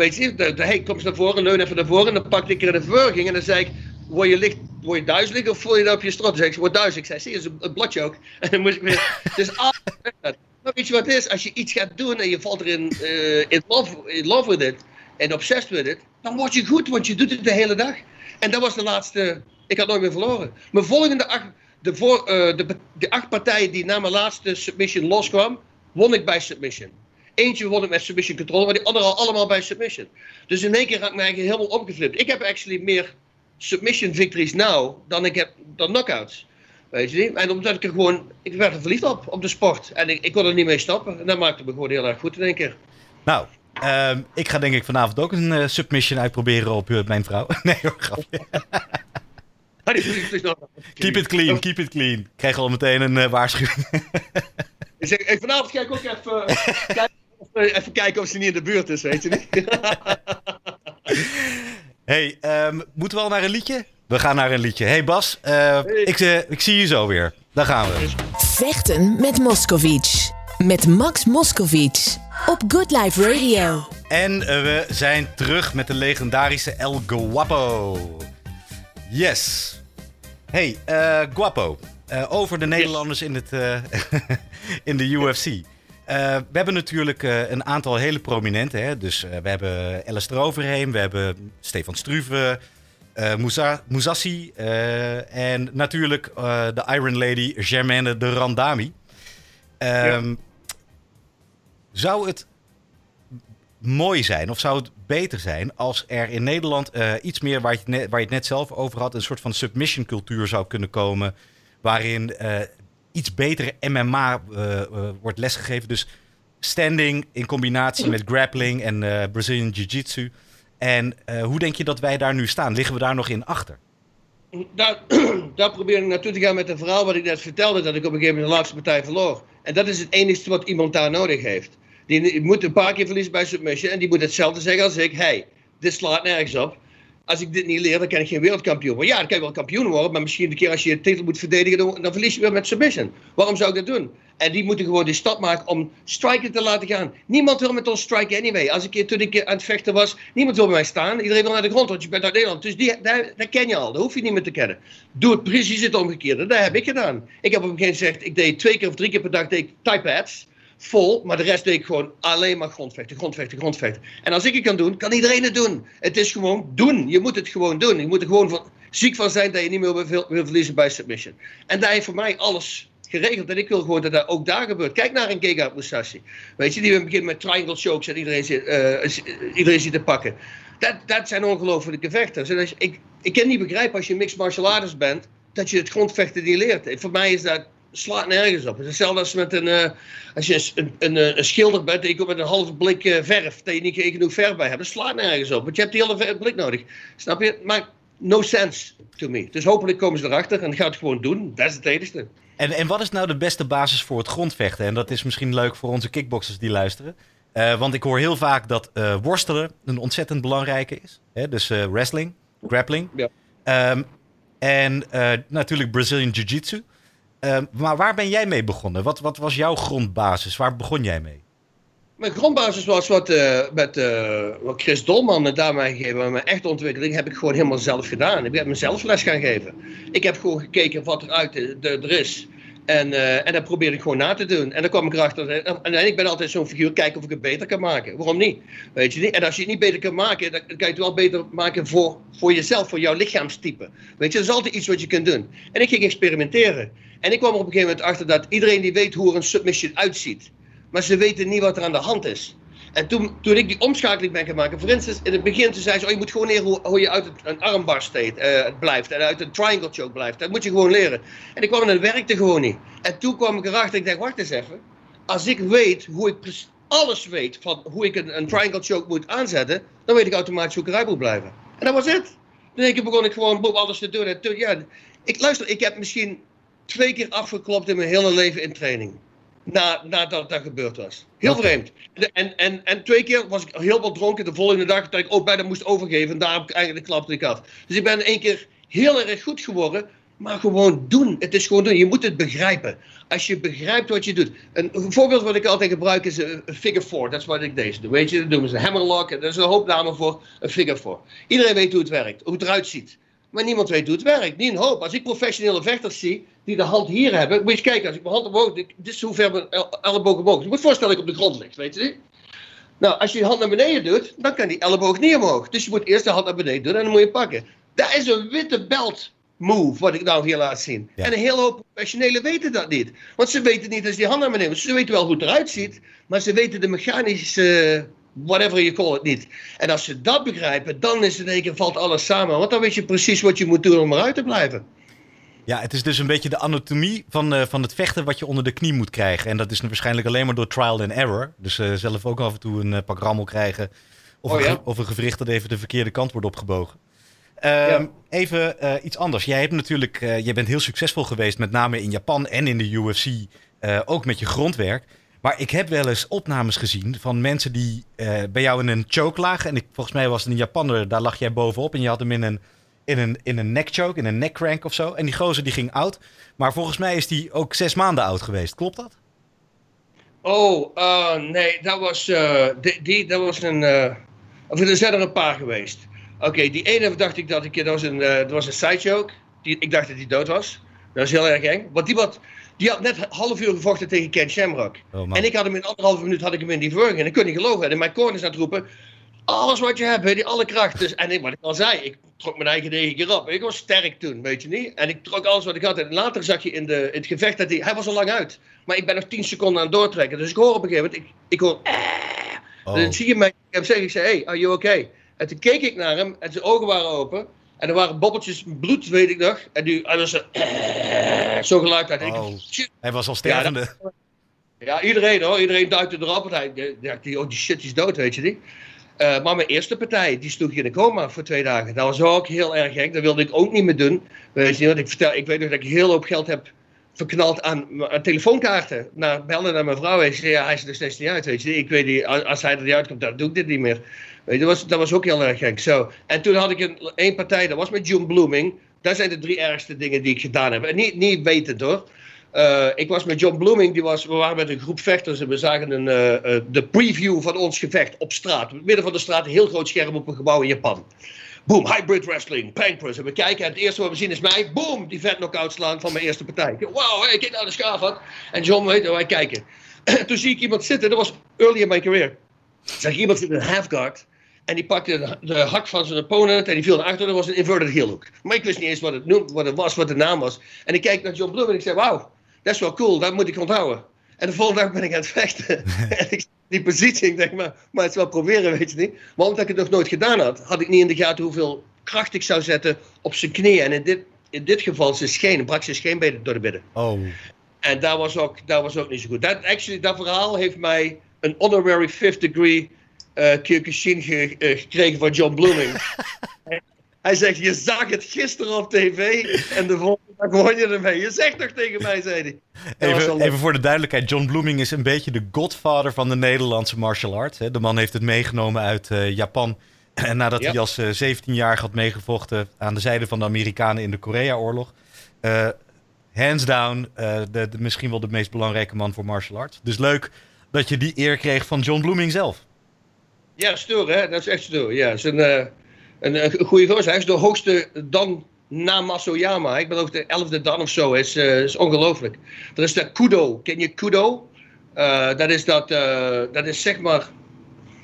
Weet je, de, de, hey, kom eens naar voren, leun even naar voren. En dan pakte ik er de verwerking en dan zei ik, word je, licht, word je duizelig of voel je dat op je strot? Zei ik, word duizelig. Ik zei, zie je, een bladje ook. En dan moest ik weer, dus altijd weet je wat is? Als je iets gaat doen en je valt erin uh, in, love, in love with it en obsessed with it, dan word je goed, want je doet het de hele dag. En dat was de laatste, ik had nooit meer verloren. Mijn volgende acht, de, voor, uh, de, de acht partijen die na mijn laatste submission loskwam, won ik bij submission. Eentje won ik met submission control, maar die andere al allemaal bij submission. Dus in één keer had ik me eigenlijk helemaal omgeflipt. Ik heb actually meer submission victories nou dan ik heb dan knockouts. Weet je niet? En omdat ik er gewoon, ik werd er verliefd op, op de sport. En ik, ik kon er niet mee stoppen. En dat maakte me gewoon heel erg goed in één keer. Nou, um, ik ga denk ik vanavond ook een uh, submission uitproberen op uh, mijn vrouw. nee hoor, grapje. keep it clean, keep it clean. Ik krijg al meteen een uh, waarschuwing. ik zeg, hey, vanavond ga ik ook even, kijken even kijken of ze niet in de buurt is, weet je niet? hey, um, moeten we al naar een liedje? We gaan naar een liedje. Hey Bas, uh, hey. Ik, uh, ik zie je zo weer. Daar gaan we. Vechten met Moscovic. Met Max Moscovic. Op Good Life Radio. En uh, we zijn terug met de legendarische El Guapo. Yes. Hey, Guapo. over de Nederlanders in, het, in de UFC. Uh, we hebben natuurlijk uh, een aantal hele prominente. Hè? Dus uh, we hebben Alistair Overheem, we hebben Stefan Struve, Moussa, Moussassi en natuurlijk de Iron Lady Germaine de Randami. Ja. Zou het mooi zijn of zou het beter zijn als er in Nederland iets meer, waar je, net, waar je het net zelf over had, een soort van submission cultuur zou kunnen komen, waarin iets betere MMA uh, uh, wordt lesgegeven. Dus standing in combinatie met grappling en uh, Brazilian Jiu-Jitsu. En hoe denk je dat wij daar nu staan? Liggen we daar nog in achter? Daar, daar probeer ik naartoe te gaan met een verhaal wat ik net vertelde, dat ik op een gegeven moment de laatste partij verloor. En dat is het enige wat iemand daar nodig heeft. Die moet een paar keer verliezen bij submission en die moet hetzelfde zeggen als ik. Hey, dit slaat nergens op als ik dit niet leer, dan kan ik geen wereldkampioen worden. Ja, dan kan je wel kampioen worden, maar misschien de keer als je je titel moet verdedigen, dan, verlies je weer met submission. Waarom zou ik dat doen? En die moeten gewoon die stap maken om striken te laten gaan. Niemand wil met ons striken anyway. Als ik toen ik aan het vechten was, niemand wil bij mij staan. Iedereen wil naar de grond, want je bent uit Nederland. Dus die, daar, ken je al, dat hoef je niet meer te kennen. Doe het precies het omgekeerde. Dat heb ik gedaan. Ik heb op een gegeven moment gezegd, ik deed twee keer of drie keer per dag deed ik type ads vol, maar de rest deed ik gewoon alleen maar grondvechten, grondvechten, grondvechten. En als ik het kan doen, kan iedereen het doen. Het is gewoon doen. Je moet het gewoon doen. Je moet er gewoon van, ziek van zijn dat je niet meer wil, wil verliezen bij submission. En daar heeft voor mij alles geregeld. En ik wil gewoon dat dat ook daar gebeurt. Kijk naar een Gegard Musashi. Weet je, die we beginnen met triangle chokes en iedereen zit, uh, iedereen zit te pakken. Dat, dat zijn ongelofelijke vechters. Ik, ik kan niet begrijpen als je mixed martial artist bent, dat je het grondvechten niet leert. En voor mij is dat slaat nergens op. Het is hetzelfde als met een, uh, als je een, een, eh, een, schilder bent en je komt met een halve blik uh, verf, dat je niet genoeg verf bij hebt. Dat slaat nergens op, want je hebt die hele blik nodig. Snap je? Maar no sense to me. Dus hopelijk komen ze erachter en gaan het gewoon doen. Dat is het enige. En, en wat is nou de beste basis voor het grondvechten? En dat is misschien leuk voor onze kickboxers die luisteren. Uh, want ik hoor heel vaak dat worstelen een ontzettend belangrijke is. Hè? Dus wrestling, grappling. Ja. Um, en natuurlijk Brazilian Jiu-Jitsu. Uh, maar waar ben jij mee begonnen? Wat, wat, was jouw grondbasis? Waar begon jij mee? Mijn grondbasis was wat, uh, met, uh, wat Chris Dolman me daarmee gegeven. Maar mijn echte ontwikkeling heb ik gewoon helemaal zelf gedaan. Ik heb mezelf les gaan geven. Ik heb gewoon gekeken wat er uit de, de, er is. En, en dat probeerde ik gewoon na te doen. En dan kwam ik erachter. En, en ik ben altijd zo'n figuur, kijken of ik het beter kan maken. Waarom niet? Weet je niet? En als je het niet beter kan maken, dan kan je het wel beter maken voor, voor jezelf, voor jouw lichaamstype. Weet je, dat is altijd iets wat je kunt doen. En ik ging experimenteren. En ik kwam er op een gegeven moment achter dat iedereen die weet hoe er een submission uitziet. Maar ze weten niet wat er aan de hand is. En toen, toen ik die omschakeling ben maken, voor instance, in het begin toen zei ze, oh, je moet gewoon leren hoe, je uit een armbar steekt, uh, blijft en uit een triangle choke blijft. Dat moet je gewoon leren. En ik kwam en het werkte gewoon niet. En toen kwam ik erachter, ik dacht, wacht eens even. Als ik weet hoe ik alles weet van hoe ik een, een triangle choke moet aanzetten, dan weet ik automatisch hoe ik eruit moet blijven. En dat was het. Toen begon ik gewoon boem, alles te doen. Ja, ik luister, ik heb misschien twee keer afgeklopt in mijn hele leven in training. Na, nadat dat gebeurd was. Heel vreemd. En, en, en twee keer was ik heel wat dronken. De volgende dag dat ik ook bijna moest overgeven. En daar heb ik eigenlijk de klap ik af. Dus ik ben één keer heel erg goed geworden. Maar gewoon doen. Het is gewoon doen. Je moet het begrijpen. Als je begrijpt wat je doet. Een voorbeeld wat ik altijd gebruik is een figure four. Dat is wat ik deze doe. Weet je, dat noemen ze hammerlock. Dat is een hoop namen voor een figure four. Iedereen weet hoe het werkt, hoe het eruit ziet. Maar niemand weet hoe het werkt. Niet een hoop. Als ik professionele vechters zie die de hand hier hebben. Moet je eens kijken, als ik mijn hand omhoog. Dit is hoe ver mijn elleboog omhoog is. Je moet voorstellen dat ik op de grond ligt, weet je Nou, als je je hand naar beneden doet, dan kan die elleboog niet omhoog. Dus je moet eerst de hand naar beneden doen en dan moet je pakken. Dat is een witte belt move, wat ik nou hier laat zien. En een hele hoop professionelen weten dat niet. Want ze weten niet als die hand naar beneden Ze weten wel hoe het eruit ziet, maar ze weten de mechanische whatever you call it niet. En als ze dat begrijpen, dan is het in één keer valt alles samen. Want dan weet je precies wat je moet doen om eruit te blijven. Ja, het is dus een beetje de anatomie van, uh, van het vechten wat je onder de knie moet krijgen. En dat is waarschijnlijk alleen maar door trial and error. Dus uh, zelf ook af en toe een uh, pak rammel krijgen. Of, oh, een, of een gewricht dat even de verkeerde kant wordt opgebogen. Ehm, even iets anders. Jij hebt natuurlijk, jij bent heel succesvol geweest, met name in Japan en in de UFC. ook met je grondwerk. Maar ik heb wel eens opnames gezien van mensen die uh, bij jou in een choke lagen. En ik, volgens mij was het een Japaner, daar lag jij bovenop. En je had hem in een, in een, in een neck choke, in een neck crank of zo. En die gozer die ging oud. Maar volgens mij is die ook zes maanden oud geweest. Klopt dat? Oh, uh, nee, dat was, die, die, dat was een... of er zijn er een paar geweest. Oké, die ene dacht ik dat ik... Dat was een, dat was een side choke. Die, ik dacht dat hij dood was. Dat is heel erg eng. Want die wat... Die had net half uur gevochten tegen Ken Shamrock. Oh, en ik had hem in anderhalve minuut had ik hem in die verwerking. En ik kon niet geloven. En in mijn corners aan het roepen. Alles wat je hebt, die alle krachten. Dus, en ik, wat ik al zei, ik trok mijn eigen negen keer op. Ik was sterk toen, weet je niet. En ik trok alles wat ik had. En later zag je in, de, in het gevecht dat hij... Hij was al lang uit. Maar ik ben nog tien seconden aan het doortrekken. Dus ik hoor op een gegeven moment... Ik, ik hoor... Eh. Oh. Dan zie je mij... Ik heb zeggen, ik zei, hey, are you okay? En toen keek ik naar hem. En zijn ogen waren open. En er waren bobbeltjes bloed, weet ik nog. En die, hij was uh, zo geluid uit. Oh, hij was al stervende. Ja, ja, iedereen hoor. Iedereen duikte erop. En hij dacht, oh die shit is dood, weet je niet. Uh, maar mijn eerste partij, die sloeg in de coma voor twee dagen. Dat was ook heel erg gek. Dat wilde ik ook niet meer doen. Weet je, want ik, vertel, ik weet nog dat ik heel hoop geld heb verknald aan, aan telefoonkaarten. Naar, bellen naar mijn vrouw. En zei, ja, hij is er steeds niet uit. Weet je. Ik weet niet, als hij er niet uitkomt, dan doe ik dit niet meer. Je, dat, was, dat was ook heel erg gek. En toen had ik een, partij, dat was met John Blooming. Dat zijn de drie ergste dingen die ik gedaan heb. En niet, niet wetend hoor. Uh, ik was met John Blooming, die was, we waren met een groep vechters en we zagen een, uh, uh, de preview van ons gevecht op straat. midden van de straat, een heel groot scherm op een gebouw in Japan. Boom, hybrid wrestling, pankpress. En we kijken en het eerste wat we zien is mij, boom, die vet knockout slaan van mijn eerste partij. Wauw, hey, kijk naar de schaaf had. En John, weet wij kijken. Toen zie ik iemand zitten, dat was early in my career. Zag iemand zitten in een half guard. En die pakte de, hak van zijn opponent en die viel naar achter. Dat was een inverted heel hook. Maar ik wist niet eens wat het, noemde, wat het was, wat de naam was. En ik kijk naar John Bloom en ik zei, wauw, dat is wel cool, dat moet ik onthouden. En de volgende dag ben ik aan het vechten. en ik die positie, ik denk, maar, maar het is wel proberen, weet je niet. Maar omdat ik het nog nooit gedaan had, had ik niet in de gaten hoeveel kracht ik zou zetten op zijn knieën. En in dit, in dit geval zijn scheen, brak zijn scheen door de midden. Oh. En dat was ook, dat was ook niet zo goed. Dat, actually, dat verhaal heeft mij een honorary fifth degree uh, Kyokushin ge, uh, gekregen van John Blooming. Hij zegt, je zag het gisteren op tv en de volgende dag won je ermee. Je zegt toch tegen mij, zei hij. Even, even, voor de duidelijkheid, John Blooming is een beetje de godfather van de Nederlandse martial arts. Hè. De man heeft het meegenomen uit uh, Japan. En nadat hij als 17-jarige had meegevochten aan de zijde van de Amerikanen in de Korea-oorlog. hands down, de, de, misschien wel de meest belangrijke man voor martial arts. Dus leuk dat je die eer kreeg van John Blooming zelf. Ja, stoer hè. Dat is echt stoer. Ja, is een, uh, een, een goede gozer. Hij is de hoogste dan na Masoyama. Ik geloof de elfde dan of zo. Is, uh, is ongelooflijk. Dat is de Kudo. Ken je Kudo? Uh, dat is dat, dat is zeg maar...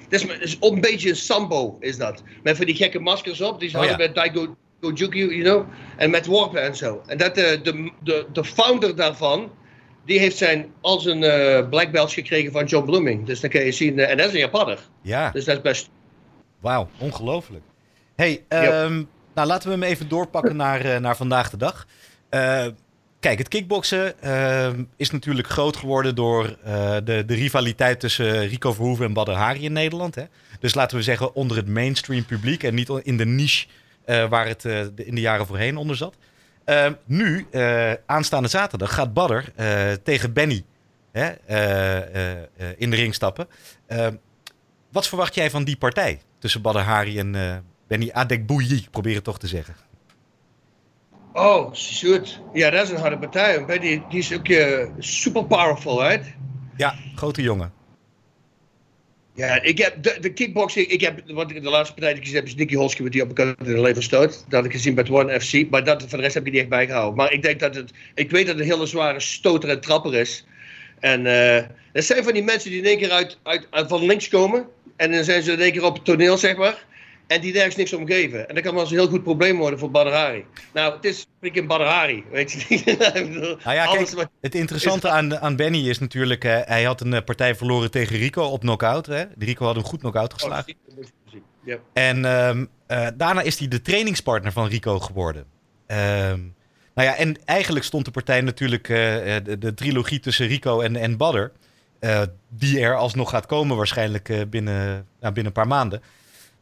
Dat is, is een beetje een sambo, is dat. Met van die gekke maskers op. Die ze oh, hadden ja. bij Daigo Gojuku, you know. En met worpen en zo. En dat de, de, de founder daarvan die heeft zijn, al zijn uh, black belts gekregen van John Blooming. Dus dan kun je zien, uh, en dat is een Japanner. Ja. Dus dat is best... Wauw, ongelooflijk. hey, um, nou laten we hem even doorpakken naar, uh, naar vandaag de dag. kijk, het kickboksen ehm, is natuurlijk groot geworden door de, de rivaliteit tussen Rico Verhoeven en Badr Hari in Nederland. Hè? Dus laten we zeggen onder het mainstream publiek en niet in de niche waar het in de jaren voorheen onder zat. Ehm, nu, uh, aanstaande zaterdag, gaat Badder uh, tegen Benny hè, uh, in de ring stappen. Ehm, wat verwacht jij van die partij tussen Badr Hari en Benny Adekbouyi? Probeer het toch te zeggen. Oh, shoot. Ja, dat is een harde partij. Die, die is ook super powerful, right? Ja, grote jongen. Ja, ik heb de, kickboxing, ik heb, wat ik de laatste partij die ik gezien heb, is Nicky Holski die op elkaar in de lever stoot. Dat had ik gezien bij One FC, maar dat, voor de rest heb ik niet echt bijgehouden. Maar ik denk dat het, ik weet dat het een hele zware stoter en trapper is. En uh, dat zijn van die mensen die in één keer uit, uit, uit, van links komen. En dan zijn ze in één keer op het toneel, zeg maar. En die nergens niks om geven. En dat kan wel eens een heel goed probleem worden voor Badr Nou, het is een Badr weet je niet. nou ja, kijk, het interessante aan, aan Benny is natuurlijk... Uh, hij had een partij verloren tegen Rico op knockout. Hè? Rico had hem goed knockout oh, geslagen. ja. En um, uh, daarna is hij de trainingspartner van Rico geworden. Um, nou ja, en eigenlijk stond de partij natuurlijk... Uh, de, de, trilogie tussen Rico en, en Badr... die er alsnog gaat komen waarschijnlijk binnen, nou, binnen een paar maanden...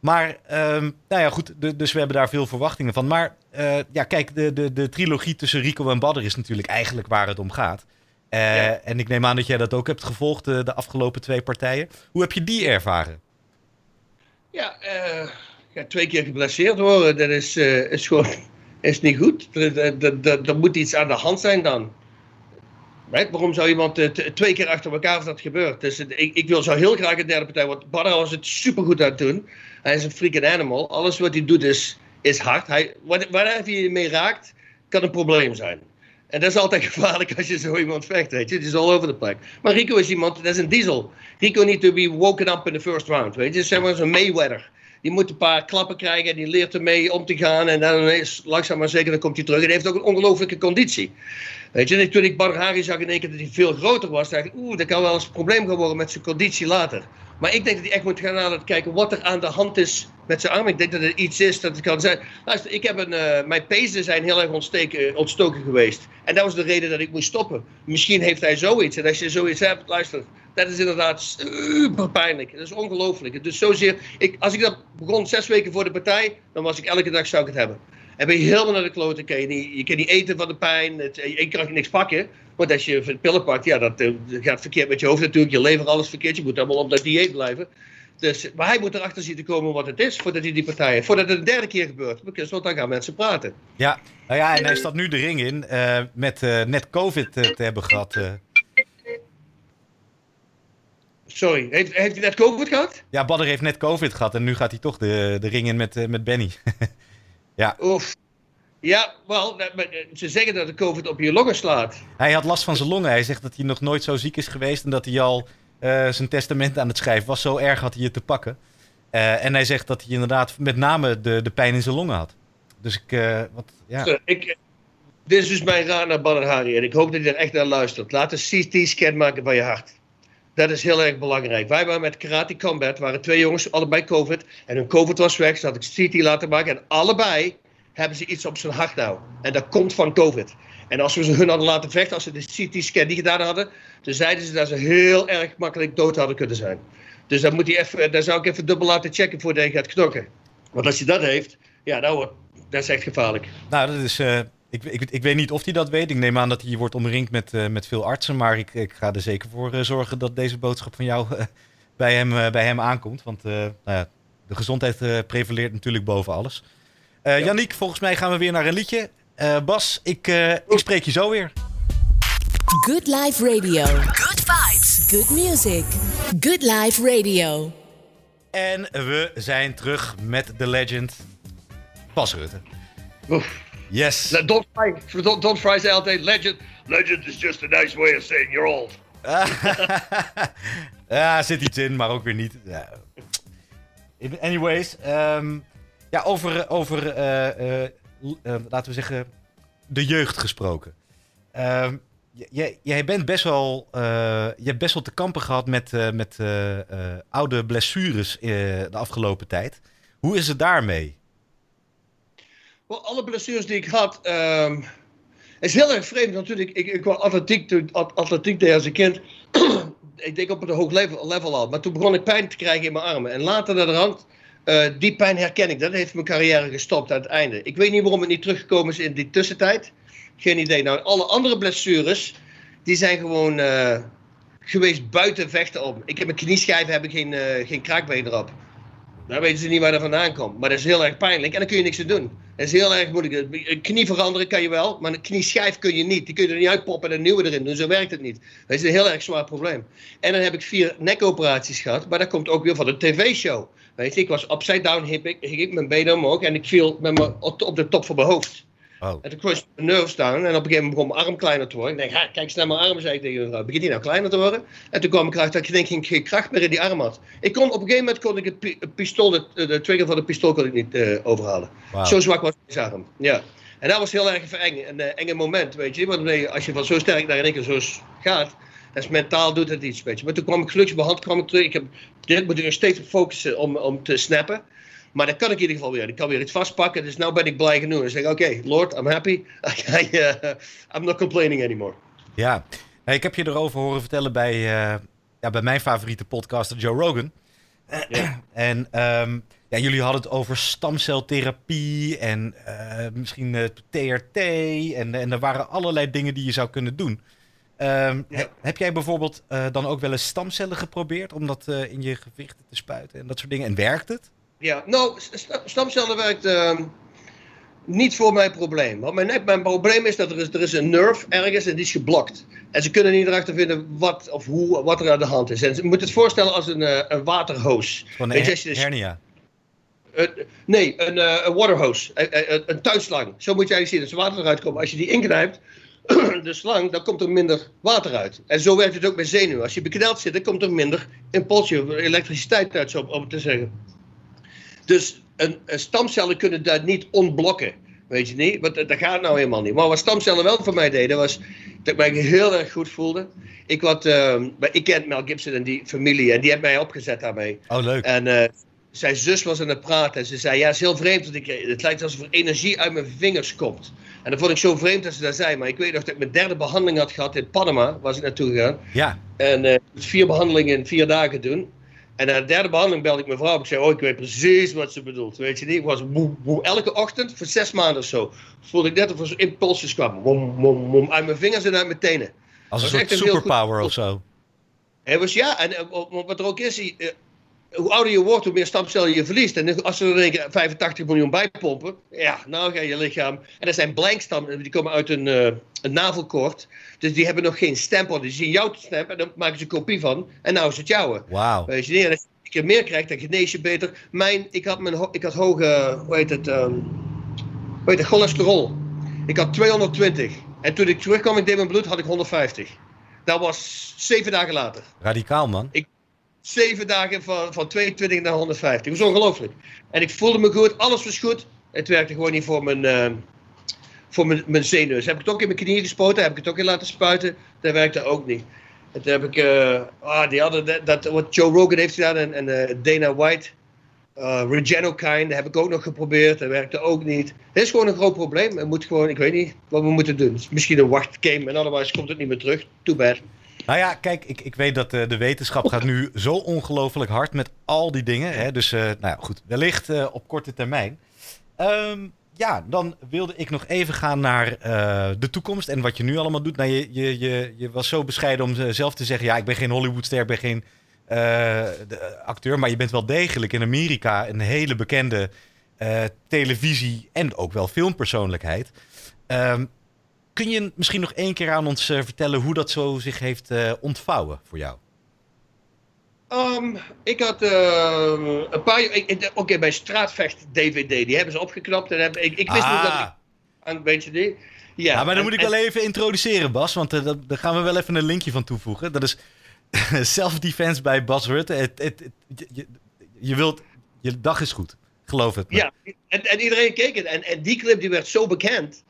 Maar, um, nou ja, goed, dus we hebben daar veel verwachtingen van. Maar uh, ja, kijk, de, de, de trilogie tussen Rico en Badr is natuurlijk eigenlijk waar het om gaat. Uh, En ik neem aan dat jij dat ook hebt gevolgd, de, de afgelopen twee partijen. Hoe heb je die ervaren? Ja, uh, ja twee keer geblesseerd worden, dat is, is gewoon is niet goed. Er moet iets aan de hand zijn dan. Right? Waarom zou iemand twee keer achter elkaar dat gebeurt? Dus ik, ik wil zo heel graag een derde partij, want Badr was het supergoed aan het doen. Hij is een freaking animal. Alles wat hij doet is, is hard. Hij, waar, hij mee raakt, kan een probleem zijn. En dat is altijd gevaarlijk als je zo iemand vecht, weet je. Het is all over the place. Maar Rico is iemand, dat is een diesel. Rico need to be woken up in the first round, weet je. Zeg zo'n Mayweather. Die moet een paar klappen krijgen en die leert ermee om te gaan. En dan ineens, langzaam maar zeker, dan komt hij terug. En hij heeft ook een ongelofelijke conditie. Weet je, toen ik zag in één keer dat hij veel groter was, dacht ik, oeh, dat kan wel eens een probleem gaan worden met zijn conditie later. Maar ik denk dat hij echt moet gaan aan kijken wat er aan de hand is met zijn arm. Ik denk dat er iets is dat het kan zijn. Luister, ik heb een, uh, mijn pezen zijn heel erg ontsteken, ontstoken geweest. En dat was de reden dat ik moest stoppen. Misschien heeft hij zoiets. En als je zoiets hebt, luister, dat is inderdaad super pijnlijk. Dat is ongelooflijk. Dus zozeer, ik, als ik dat begon zes weken voor de partij, dan was ik elke dag zou ik het hebben. En ben je helemaal naar de kloten, je je kan niet eten van de pijn, het, je kan niks pakken. Want als je pillen pakt, ja, dat, dat eh, gaat verkeerd met je hoofd natuurlijk, je lever alles verkeerd, je moet allemaal op dat dieet blijven. Dus, maar hij moet erachter zien te komen wat het is voordat hij die partij Voordat het een derde keer gebeurt. Want dan gaan mensen praten. Ja, nou ja, en hij staat nu de ring in uh, met uh, net COVID te hebben gehad. Sorry, heeft, heeft hij net COVID gehad? Ja, Badder heeft net COVID gehad en nu gaat hij toch de, de ring in met, met Benny. ja. Oef. Ja, wel, ze zeggen dat de COVID op je longen slaat. Hij had last van zijn longen. Hij zegt dat hij nog nooit zo ziek is geweest en dat hij al uh, zijn testament aan het schrijven was. Zo erg had hij het te pakken. Uh, en hij zegt dat hij inderdaad met name de, de pijn in zijn longen had. Dus ik, uh, wat, ja. ik, dit is dus mijn raad naar Badr Hari en ik hoop dat hij er echt naar luistert. Laat een CT-scan maken van je hart. Dat is heel erg belangrijk. Wij waren met Karate Combat, waren twee jongens, allebei COVID. En hun COVID was weg, ze had ik CT laten maken. En allebei hebben ze iets op zijn hart nou. En dat komt van COVID. En als we ze hun hadden laten vechten, als ze de CT-scan niet gedaan hadden, dan zeiden ze dat ze heel erg makkelijk dood hadden kunnen zijn. Dus dan moet hij even, daar zou ik even dubbel laten checken voordat hij gaat knokken. Want als je dat heeft, ja, dan wordt, dat is echt gevaarlijk. Nou, dat is, uh, ik, ik, ik weet niet of hij dat weet. Ik neem aan dat hij wordt omringd met, met veel artsen. Maar ik, ik ga er zeker voor zorgen dat deze boodschap van jou bij, hem, bij hem aankomt. Want nou ja, de gezondheid prevaleert natuurlijk boven alles. Uh, ja. Yannick, volgens mij gaan we weer naar een liedje. Uh, Bas, ik, uh, ik spreek je zo weer. Good Life Radio. Good vibes. Good music. Good Life Radio. En we zijn terug met de legend Bas Rutte. Oef. Yes. Don't fry, don't, don't fry say altijd legend. Legend is just a nice way of saying you're old. ja, zit iets in, maar ook weer niet. Ja. Anyways, um, ja, over, over uh, uh, laten we zeggen, de jeugd gesproken. Ehm, jij, bent best wel, je hebt best wel te kampen gehad met, met oude blessures de afgelopen tijd. Hoe is het daarmee? Well, alle blessures die ik had, um, is heel erg vreemd natuurlijk. Ik, ik was atletiek, atletiek deed als een kind. ik denk op een hoog level, level al. Maar toen begon ik pijn te krijgen in mijn armen. En later naar de hand uh, die pijn herken ik. Dat heeft mijn carrière gestopt aan het einde. Ik weet niet waarom het niet teruggekomen is in die tussentijd. Geen idee. Nou, alle andere blessures, die zijn gewoon uh, geweest buiten vechten om. Ik heb mijn knieschijf, heb ik geen, uh, geen kraakbeen erop. Dan weten ze niet waar dat vandaan komt. Maar dat is heel erg pijnlijk en dan kun je niks aan doen. Dat is heel erg moeilijk. Een knie veranderen kan je wel, maar een knieschijf kun je niet. Die kun je er niet uitpoppen en een nieuwe erin doen. Zo werkt het niet. Dat is een heel erg zwaar probleem. En dan heb ik vier nekoperaties gehad, maar dat komt ook weer van de tv-show. Weet je, ik was upside down, hip, ik, ik mijn benen omhoog en ik viel met mijn, op de top van mijn hoofd. Oh. En toen kwam mijn nerves down en op een gegeven moment begon mijn arm kleiner te worden. Ik denk, kijk eens naar mijn arm, zei ik tegen. Begint die nou kleiner te worden? En toen kwam ik erachter dat ik denk geen kracht meer in die arm had. Ik kon, op een gegeven moment kon ik het pistool, de, de trigger van de pistool kon ik niet uh, overhalen. Zo zwak was mijn arm. Ja. En dat was heel erg eng, een uh, enge moment, weet je. Want als je van zo sterk naar in één keer zo gaat, dat is mentaal doet het iets, weet je. Maar toen kwam ik gelukkig bij hand kwam ik terug. Ik heb dit moet ik nog steeds focussen om, om te snappen. Maar dat kan ik in ieder geval weer. Ik kan weer iets vastpakken. Dus nu ben ik blij genoeg. Dan zeg ik, oké, Lord, I'm happy. uh, I'm not complaining anymore. Ja, ik heb je erover horen vertellen bij, uh, ja, bij mijn favoriete podcaster Joe Rogan. Ja. en um, ja, jullie hadden het over stamceltherapie en uh, misschien TRT. En, en er waren allerlei dingen die je zou kunnen doen. Um, ja. Heb jij bijvoorbeeld dan ook wel eens stamcellen geprobeerd om dat in je gewichten te spuiten en dat soort dingen? En werkt het? Ja, nou, stamcellen werkt uh, niet voor mijn probleem. Want mijn, mijn probleem is dat er is, er is een nerve ergens en die is geblokt. En ze kunnen niet erachter vinden wat, of hoe, wat er aan de hand is. En ze moeten het voorstellen als een, uh, een waterhoos. Van een her dus, hernia? Uh, nee, een, uh, een waterhose, een, een tuinslang. Zo moet je eigenlijk zien, als er water eruit komt. Als je die inknijpt, de slang, dan komt er minder water uit. En zo werkt het ook bij zenuwen. Als je bekneld zit, dan komt er minder impulsje, elektriciteit uit, zo om te zeggen. Dus een, een stamcellen kunnen dat niet ontblokken. Weet je niet? Want dat gaat nou helemaal niet. Maar wat stamcellen wel voor mij deden, was dat ik mij heel erg goed voelde. Ik, had, uh, ik ken Mel Gibson en die familie en die heeft mij opgezet daarmee. Oh, leuk. En uh, zijn zus was aan het praten en ze zei: Ja, het is heel vreemd. Want ik, het lijkt alsof er energie uit mijn vingers komt. En dat vond ik zo vreemd dat ze dat zei. Maar ik weet nog dat ik mijn derde behandeling had gehad in Panama, was ik naartoe gegaan. Ja. En uh, vier behandelingen in vier dagen doen. En na de derde behandeling belde ik mijn vrouw. Ik zei, oh, ik weet precies wat ze bedoelt. Weet je niet? Ik was elke ochtend voor zes maanden of zo. Voelde ik net of er impulsjes kwamen. Wom, wom, wom, uit mijn vingers en uit mijn tenen. Als een soort superpower of zo. Het was ja, en eh, wat er ook is, eh, hoe ouder je wordt, hoe meer stamcellen je verliest. En als ze er een keer 85 miljoen bijpompen, ja, nou ga je lichaam. En dat zijn blankstammen, die komen uit een, uh, een navelkoord. Dus die hebben nog geen stempel. Die zien jou te stampen en dan maken ze een kopie van. En nou is het jouwe. Wauw. Weet je, en als je een keer meer krijgt, dan genees je beter. Mijn, ik had, mijn, ik had hoge, hoe heet het, um, hoe heet het, cholesterol. Ik had 220. En toen ik terugkwam, ik deed mijn bloed, had ik 150. Dat was zeven dagen later. Radicaal, man. Ik, zeven dagen van, van 22 naar 150. Dat is ongelooflijk. En ik voelde me goed, alles was goed. Het werkte gewoon niet voor mijn, uh, voor mijn, mijn heb ik het ook in mijn knieën gespoten, heb ik het ook in laten spuiten. Dat werkte ook niet. En toen heb ik, uh, ah, die hadden dat, wat Joe Rogan heeft gedaan en, en uh, Dana White. Uh, Regenokine, dat heb ik ook nog geprobeerd. Dat werkte ook niet. Het is gewoon een groot probleem. We moeten gewoon, ik weet niet wat we moeten doen. Misschien een wachtgame en otherwise komt het niet meer terug. Too bad. Nou ja, kijk, ik, ik weet dat de, wetenschap gaat nu zo ongelooflijk hard met al die dingen. Hè? Dus, nou ja, goed, wellicht op korte termijn. Um, ja, dan wilde ik nog even gaan naar uh, de toekomst en wat je nu allemaal doet. Nou, je, je, je, je was zo bescheiden om zelf te zeggen: ja, ik ben geen Hollywoodster, ik ben geen acteur, maar je bent wel degelijk in Amerika een hele bekende televisie- en ook wel filmpersoonlijkheid. Um, Kun je misschien nog één keer aan ons vertellen hoe dat zo zich heeft ontvouwen voor jou? Um, ik had uh, een paar Oké, okay, bij Straatvecht DVD, die hebben ze opgeknapt. En heb, ik, ik wist ah. niet dat ik. Een beetje die. Ja, ja, maar dan moet ik wel even introduceren, Bas. Want uh, daar gaan we wel even een linkje van toevoegen. Dat is self-defense bij Bas Rutte. Het, het, je, je, wilt, je dag is goed. Geloof het. Ja, en, en iedereen keek het. En, en die clip die werd zo bekend.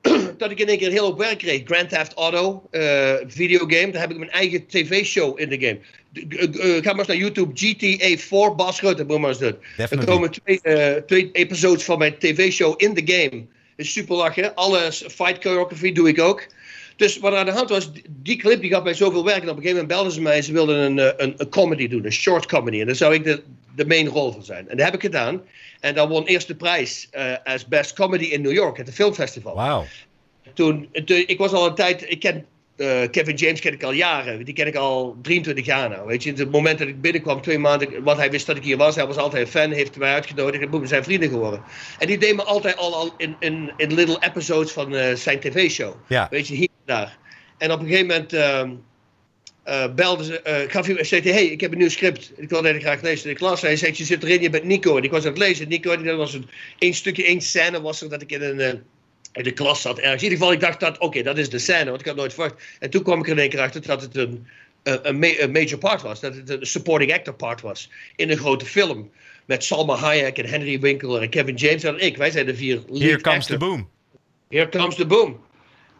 dat ik in één keer heel op werk kreeg. Grand Theft Auto, uh, videogame. Daar heb ik mijn eigen tv-show in de game. Uh, ga maar eens naar YouTube. GTA 4 Bas Rutte, maar eens doen. Er komen twee, uh, twee episodes van mijn tv-show in de game. Is super lachen. Alle fight choreography doe ik ook. Dus wat er aan de hand was, die clip die gaf mij zoveel werk. En op een gegeven moment belden ze mij en ze wilden een, een, een comedy doen, een short comedy. En daar zou ik de, de main rol van zijn. En dat heb ik gedaan. En dan won eerst de prijs uh, als Best Comedy in New York, at het filmfestival. Wauw. Toen, toen, ik was al een tijd, ik ken eh, Kevin James ken ik al jaren. Die ken ik al 23 jaar nou. Weet je, het moment dat ik binnenkwam, twee maanden, wat hij wist dat ik hier was. Hij was altijd een fan, heeft mij uitgenodigd en we zijn vrienden geworden. En die deed me altijd al, al in, in, in little episodes van uh, zijn tv-show. Ja. Weet je, hier en daar. En op een gegeven moment uh, belde ze, uh, gaf hij, zei hij, hey, ik heb een nieuw script. Ik wilde het graag lezen. Ik las, hij zei, je zit erin, je bent Nico. En ik was aan het lezen. Nico, dat was een, één stukje, één scène was er dat ik in een in de klas zat ergens. In ieder geval, ik dacht dat, oké, dat is de scène, want ik had nooit verwacht. En toen kwam ik er in één keer achter dat het een, een, een, major part was. Dat het een supporting actor part was in een grote film. Met Salma Hayek en Henry Winkler en Kevin James en ik. Wij zijn de vier Here comes the boom. Here comes the boom.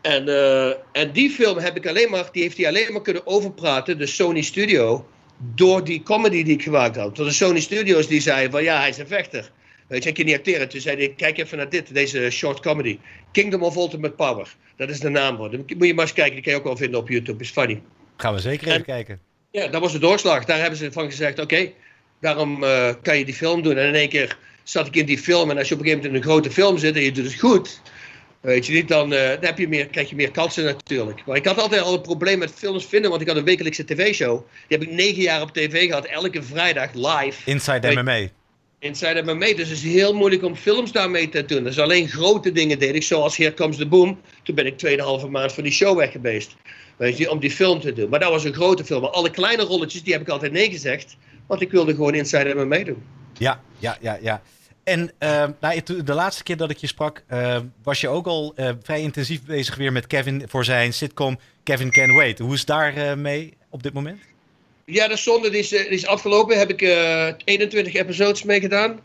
En, uh, en die film heb ik alleen maar, die heeft hij alleen maar kunnen overpraten, de Sony Studio, door die comedy die ik gemaakt had. Door de Sony Studios die zeiden van ja, hij is een vechter. Weet je, ik kan niet acteren. Toen zei hij, kijk even naar dit, deze short comedy. Kingdom of Ultimate Power. Dat is de naam. Dan moet je maar eens kijken, die kan je ook wel vinden op YouTube. Is funny. Gaan we zeker even kijken. Ja, dat was de doorslag. Daar hebben ze van gezegd, oké, daarom uh, kan je die film doen. En in één keer zat ik in die film. En als je op een gegeven moment in een grote film zit en je doet het goed... Weet je niet, dan, uh, dan heb je meer, krijg je meer kansen natuurlijk. Maar ik had altijd al een probleem met films vinden, want ik had een wekelijkse tv-show. Die heb ik negen jaar op tv gehad, elke vrijdag live. Inside Weet- MMA. Inside MMA. Dus het is heel moeilijk om films daarmee te doen. Dus alleen grote dingen deed ik, zoals Here Comes the Boom. Toen ben ik 2,5 maand van die show weg geweest. Weet je, om die film te doen. Maar dat was een grote film. Maar alle kleine rolletjes, die heb ik altijd nee gezegd. Want ik wilde gewoon Inside MMA doen. Ja, ja, ja, ja. En uh, nou, de laatste keer dat ik je sprak, uh, was je ook al uh, vrij intensief bezig weer met Kevin voor zijn sitcom Kevin Can Wait. Hoe is daar uh, mee op dit moment? Ja, de zonde die is, die is afgelopen. Heb ik 21 episodes mee gedaan.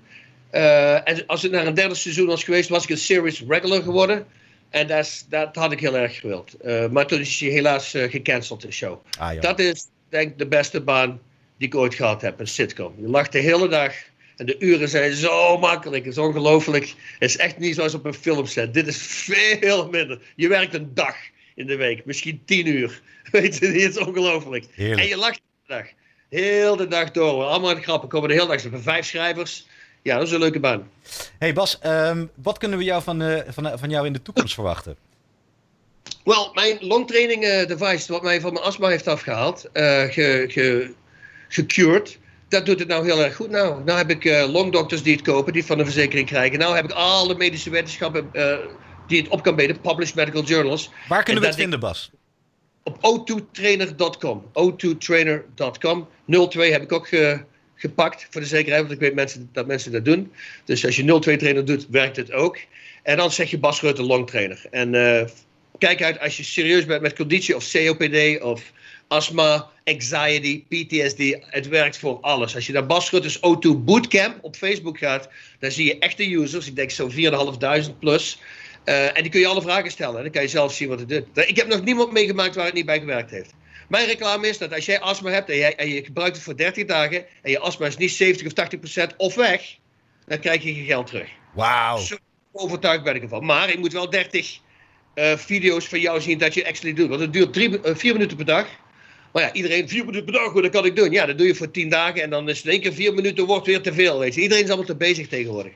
en als het naar een derde seizoen was geweest, was ik een series regular geworden. En dat, dat had ik heel erg gewild. maar toen is hij helaas gecanceld, de show. Ah, dat is denk ik de beste baan die ik ooit gehad heb, een sitcom. Je lacht de hele dag. En de uren zijn zo makkelijk. Het is ongelooflijk. Het is echt niet zoals op een filmset. Dit is veel minder. Je werkt een dag in de week. Misschien tien uur. Weet je, het is ongelooflijk. Heerlijk. En je lacht de dag. Heel de dag door. Allemaal grappen. Komen de hele dag. Er zijn vijf schrijvers. Ja, dat is een leuke baan. Hey Bas, um, wat kunnen we jou van, uh, van, van jou in de toekomst verwachten? Wel, mijn longtraining uh, device, wat mij van mijn astma heeft afgehaald, uh, ge, ge, gecured dat doet het nou heel erg goed. Nou, nou heb ik uh, longdokters die het kopen, die het van de verzekering krijgen. Nou heb ik alle medische wetenschappen uh, die het op kan bieden, published medical journals. Waar kunnen we het vinden, Bas? Op o2trainer.com. o2trainer.com. 02 heb ik ook ge, gepakt voor de zekerheid, want ik weet mensen, dat mensen dat doen. Dus als je 02 trainer doet, werkt het ook. En dan zeg je Bas Rutte longtrainer. En uh, kijk uit als je serieus bent met conditie of COPD of astma, anxiety, PTSD. Het werkt voor alles. Als je naar Bas Rutte's O2 Bootcamp op Facebook gaat, dan zie je echte users. Ik denk zo'n 4.500 plus. Uh, en die kun je alle vragen stellen. En dan kan je zelf zien wat het doet. Ik heb nog niemand meegemaakt waar het niet bij gewerkt heeft. Mijn reclame is dat als jij astma hebt en, jij, en je gebruikt het voor 30 dagen en je astma is niet 70 of 80 procent of weg, dan krijg je je geld terug. Wauw. Zo overtuigd ben ik ervan. Maar ik moet wel 30 uh, video's van jou zien dat je actually doet. Want het duurt drie, uh, vier minuten per dag. Maar ja, iedereen vier minuten per dag, dat kan ik doen. Ja, dat doe je voor tien dagen en dan is in één keer vier minuten wordt weer te veel. Weet je. Iedereen is allemaal te bezig tegenwoordig.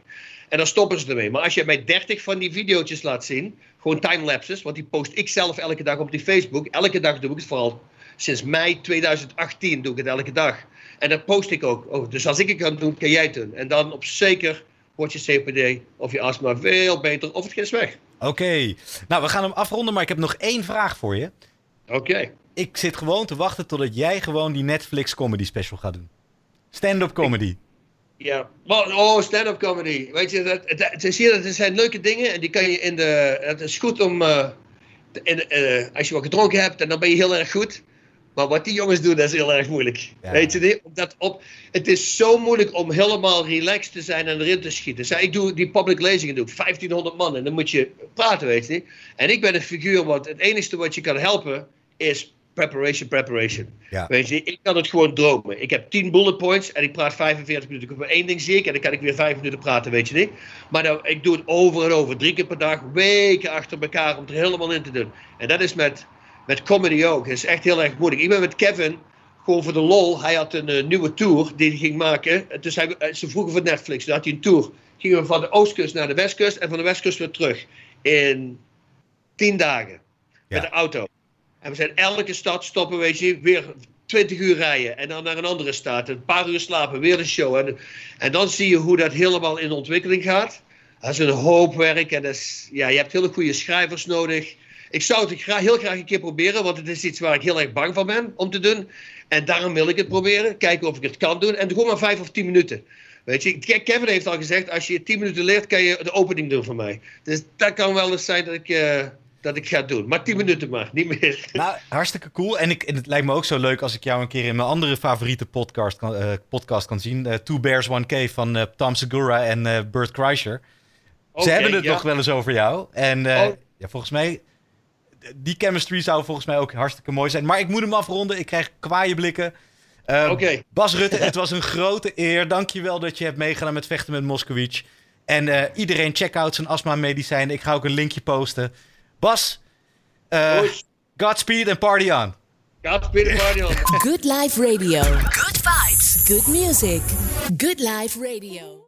En dan stoppen ze ermee. Maar als je mij 30 van die video's laat zien, gewoon timelapses, want die post ik zelf elke dag op die Facebook. Elke dag doe ik het vooral. Sinds mei 2018 doe ik het elke dag. En dat post ik ook. Oh, dus als ik het kan doen, kan jij het doen. En dan op zeker wordt je CPD of je astma veel beter of het is weg. Oké. Nou, we gaan hem afronden, maar ik heb nog één vraag voor je. Oké. Okay. Ik zit gewoon te wachten totdat jij gewoon die Netflix comedy special gaat doen. Stand-up comedy. Ja, oh, stand-up comedy. Weet je, dat, het, het, is hier, het zijn leuke dingen en die kan je in de. Het is goed om. Uh, in, uh, als je wat gedronken hebt, en dan ben je heel erg goed. Maar wat die jongens doen, dat is heel erg moeilijk. Ja. Weet je niet? Omdat op, het is zo moeilijk om helemaal relaxed te zijn en erin te schieten. Dus ik doe die public lezingen, doe ik 1500 man en dan moet je praten, weet je niet? En ik ben een figuur, want het enige wat je kan helpen is preparation, preparation. Ja. Weet je, ik kan het gewoon dromen. Ik heb 10 bullet points en ik praat 45 minuten. Over één ding zie ik en dan kan ik weer 5 minuten praten, weet je niet. Maar dan, ik doe het over en over, drie keer per dag, weken achter elkaar om er helemaal in te doen. En dat is met, met comedy ook. Het is echt heel erg moeilijk. Ik ben met Kevin, gewoon voor de lol, hij had een uh, nieuwe tour die hij ging maken. Dus hij, ze vroegen voor Netflix, dan had hij een tour. Gingen we van de oostkust naar de westkust en van de westkust weer terug. In 10 dagen. Ja. Met de auto. En we zijn elke stad stoppen, weet je, weer 20 uur rijden. En dan naar een andere stad. Een paar uur slapen, weer de show. En, en dan zie je hoe dat helemaal in ontwikkeling gaat. Dat is een hoop werk. En dat is, ja, je hebt hele goede schrijvers nodig. Ik zou het heel graag een keer proberen, want het is iets waar ik heel erg bang van ben om te doen. En daarom wil ik het proberen. Kijken of ik het kan doen. En gewoon maar vijf of tien minuten. Weet je, Kevin heeft al gezegd, als je tien minuten leert, kan je de opening doen van mij. Dus dat kan wel eens zijn dat ik, uh, dat ik ga doen. Maar tien minuten maar, niet meer. Nou, hartstikke cool. En, ik, en het lijkt me ook zo leuk als ik jou een keer in mijn andere favoriete podcast kan, uh, podcast kan zien. Uh, Two Bears, One Cave van Tom Segura en Bert Kreischer. Ze okay, hebben het ja. nog wel eens over jou. En oh. ja, volgens mij die chemistry zou volgens mij ook hartstikke mooi zijn. Maar ik moet hem afronden. Ik krijg kwaaie blikken. Um, Bas Rutte, het was een grote eer. Dankjewel dat je hebt meegedaan met Vechten met Moskowitz. En uh, iedereen check out zijn astma-medicijnen. Ik ga ook een linkje posten. Bas, uh, Godspeed and party on. Godspeed en party on. Good Life Radio. Good vibes. Good music. Good Life Radio.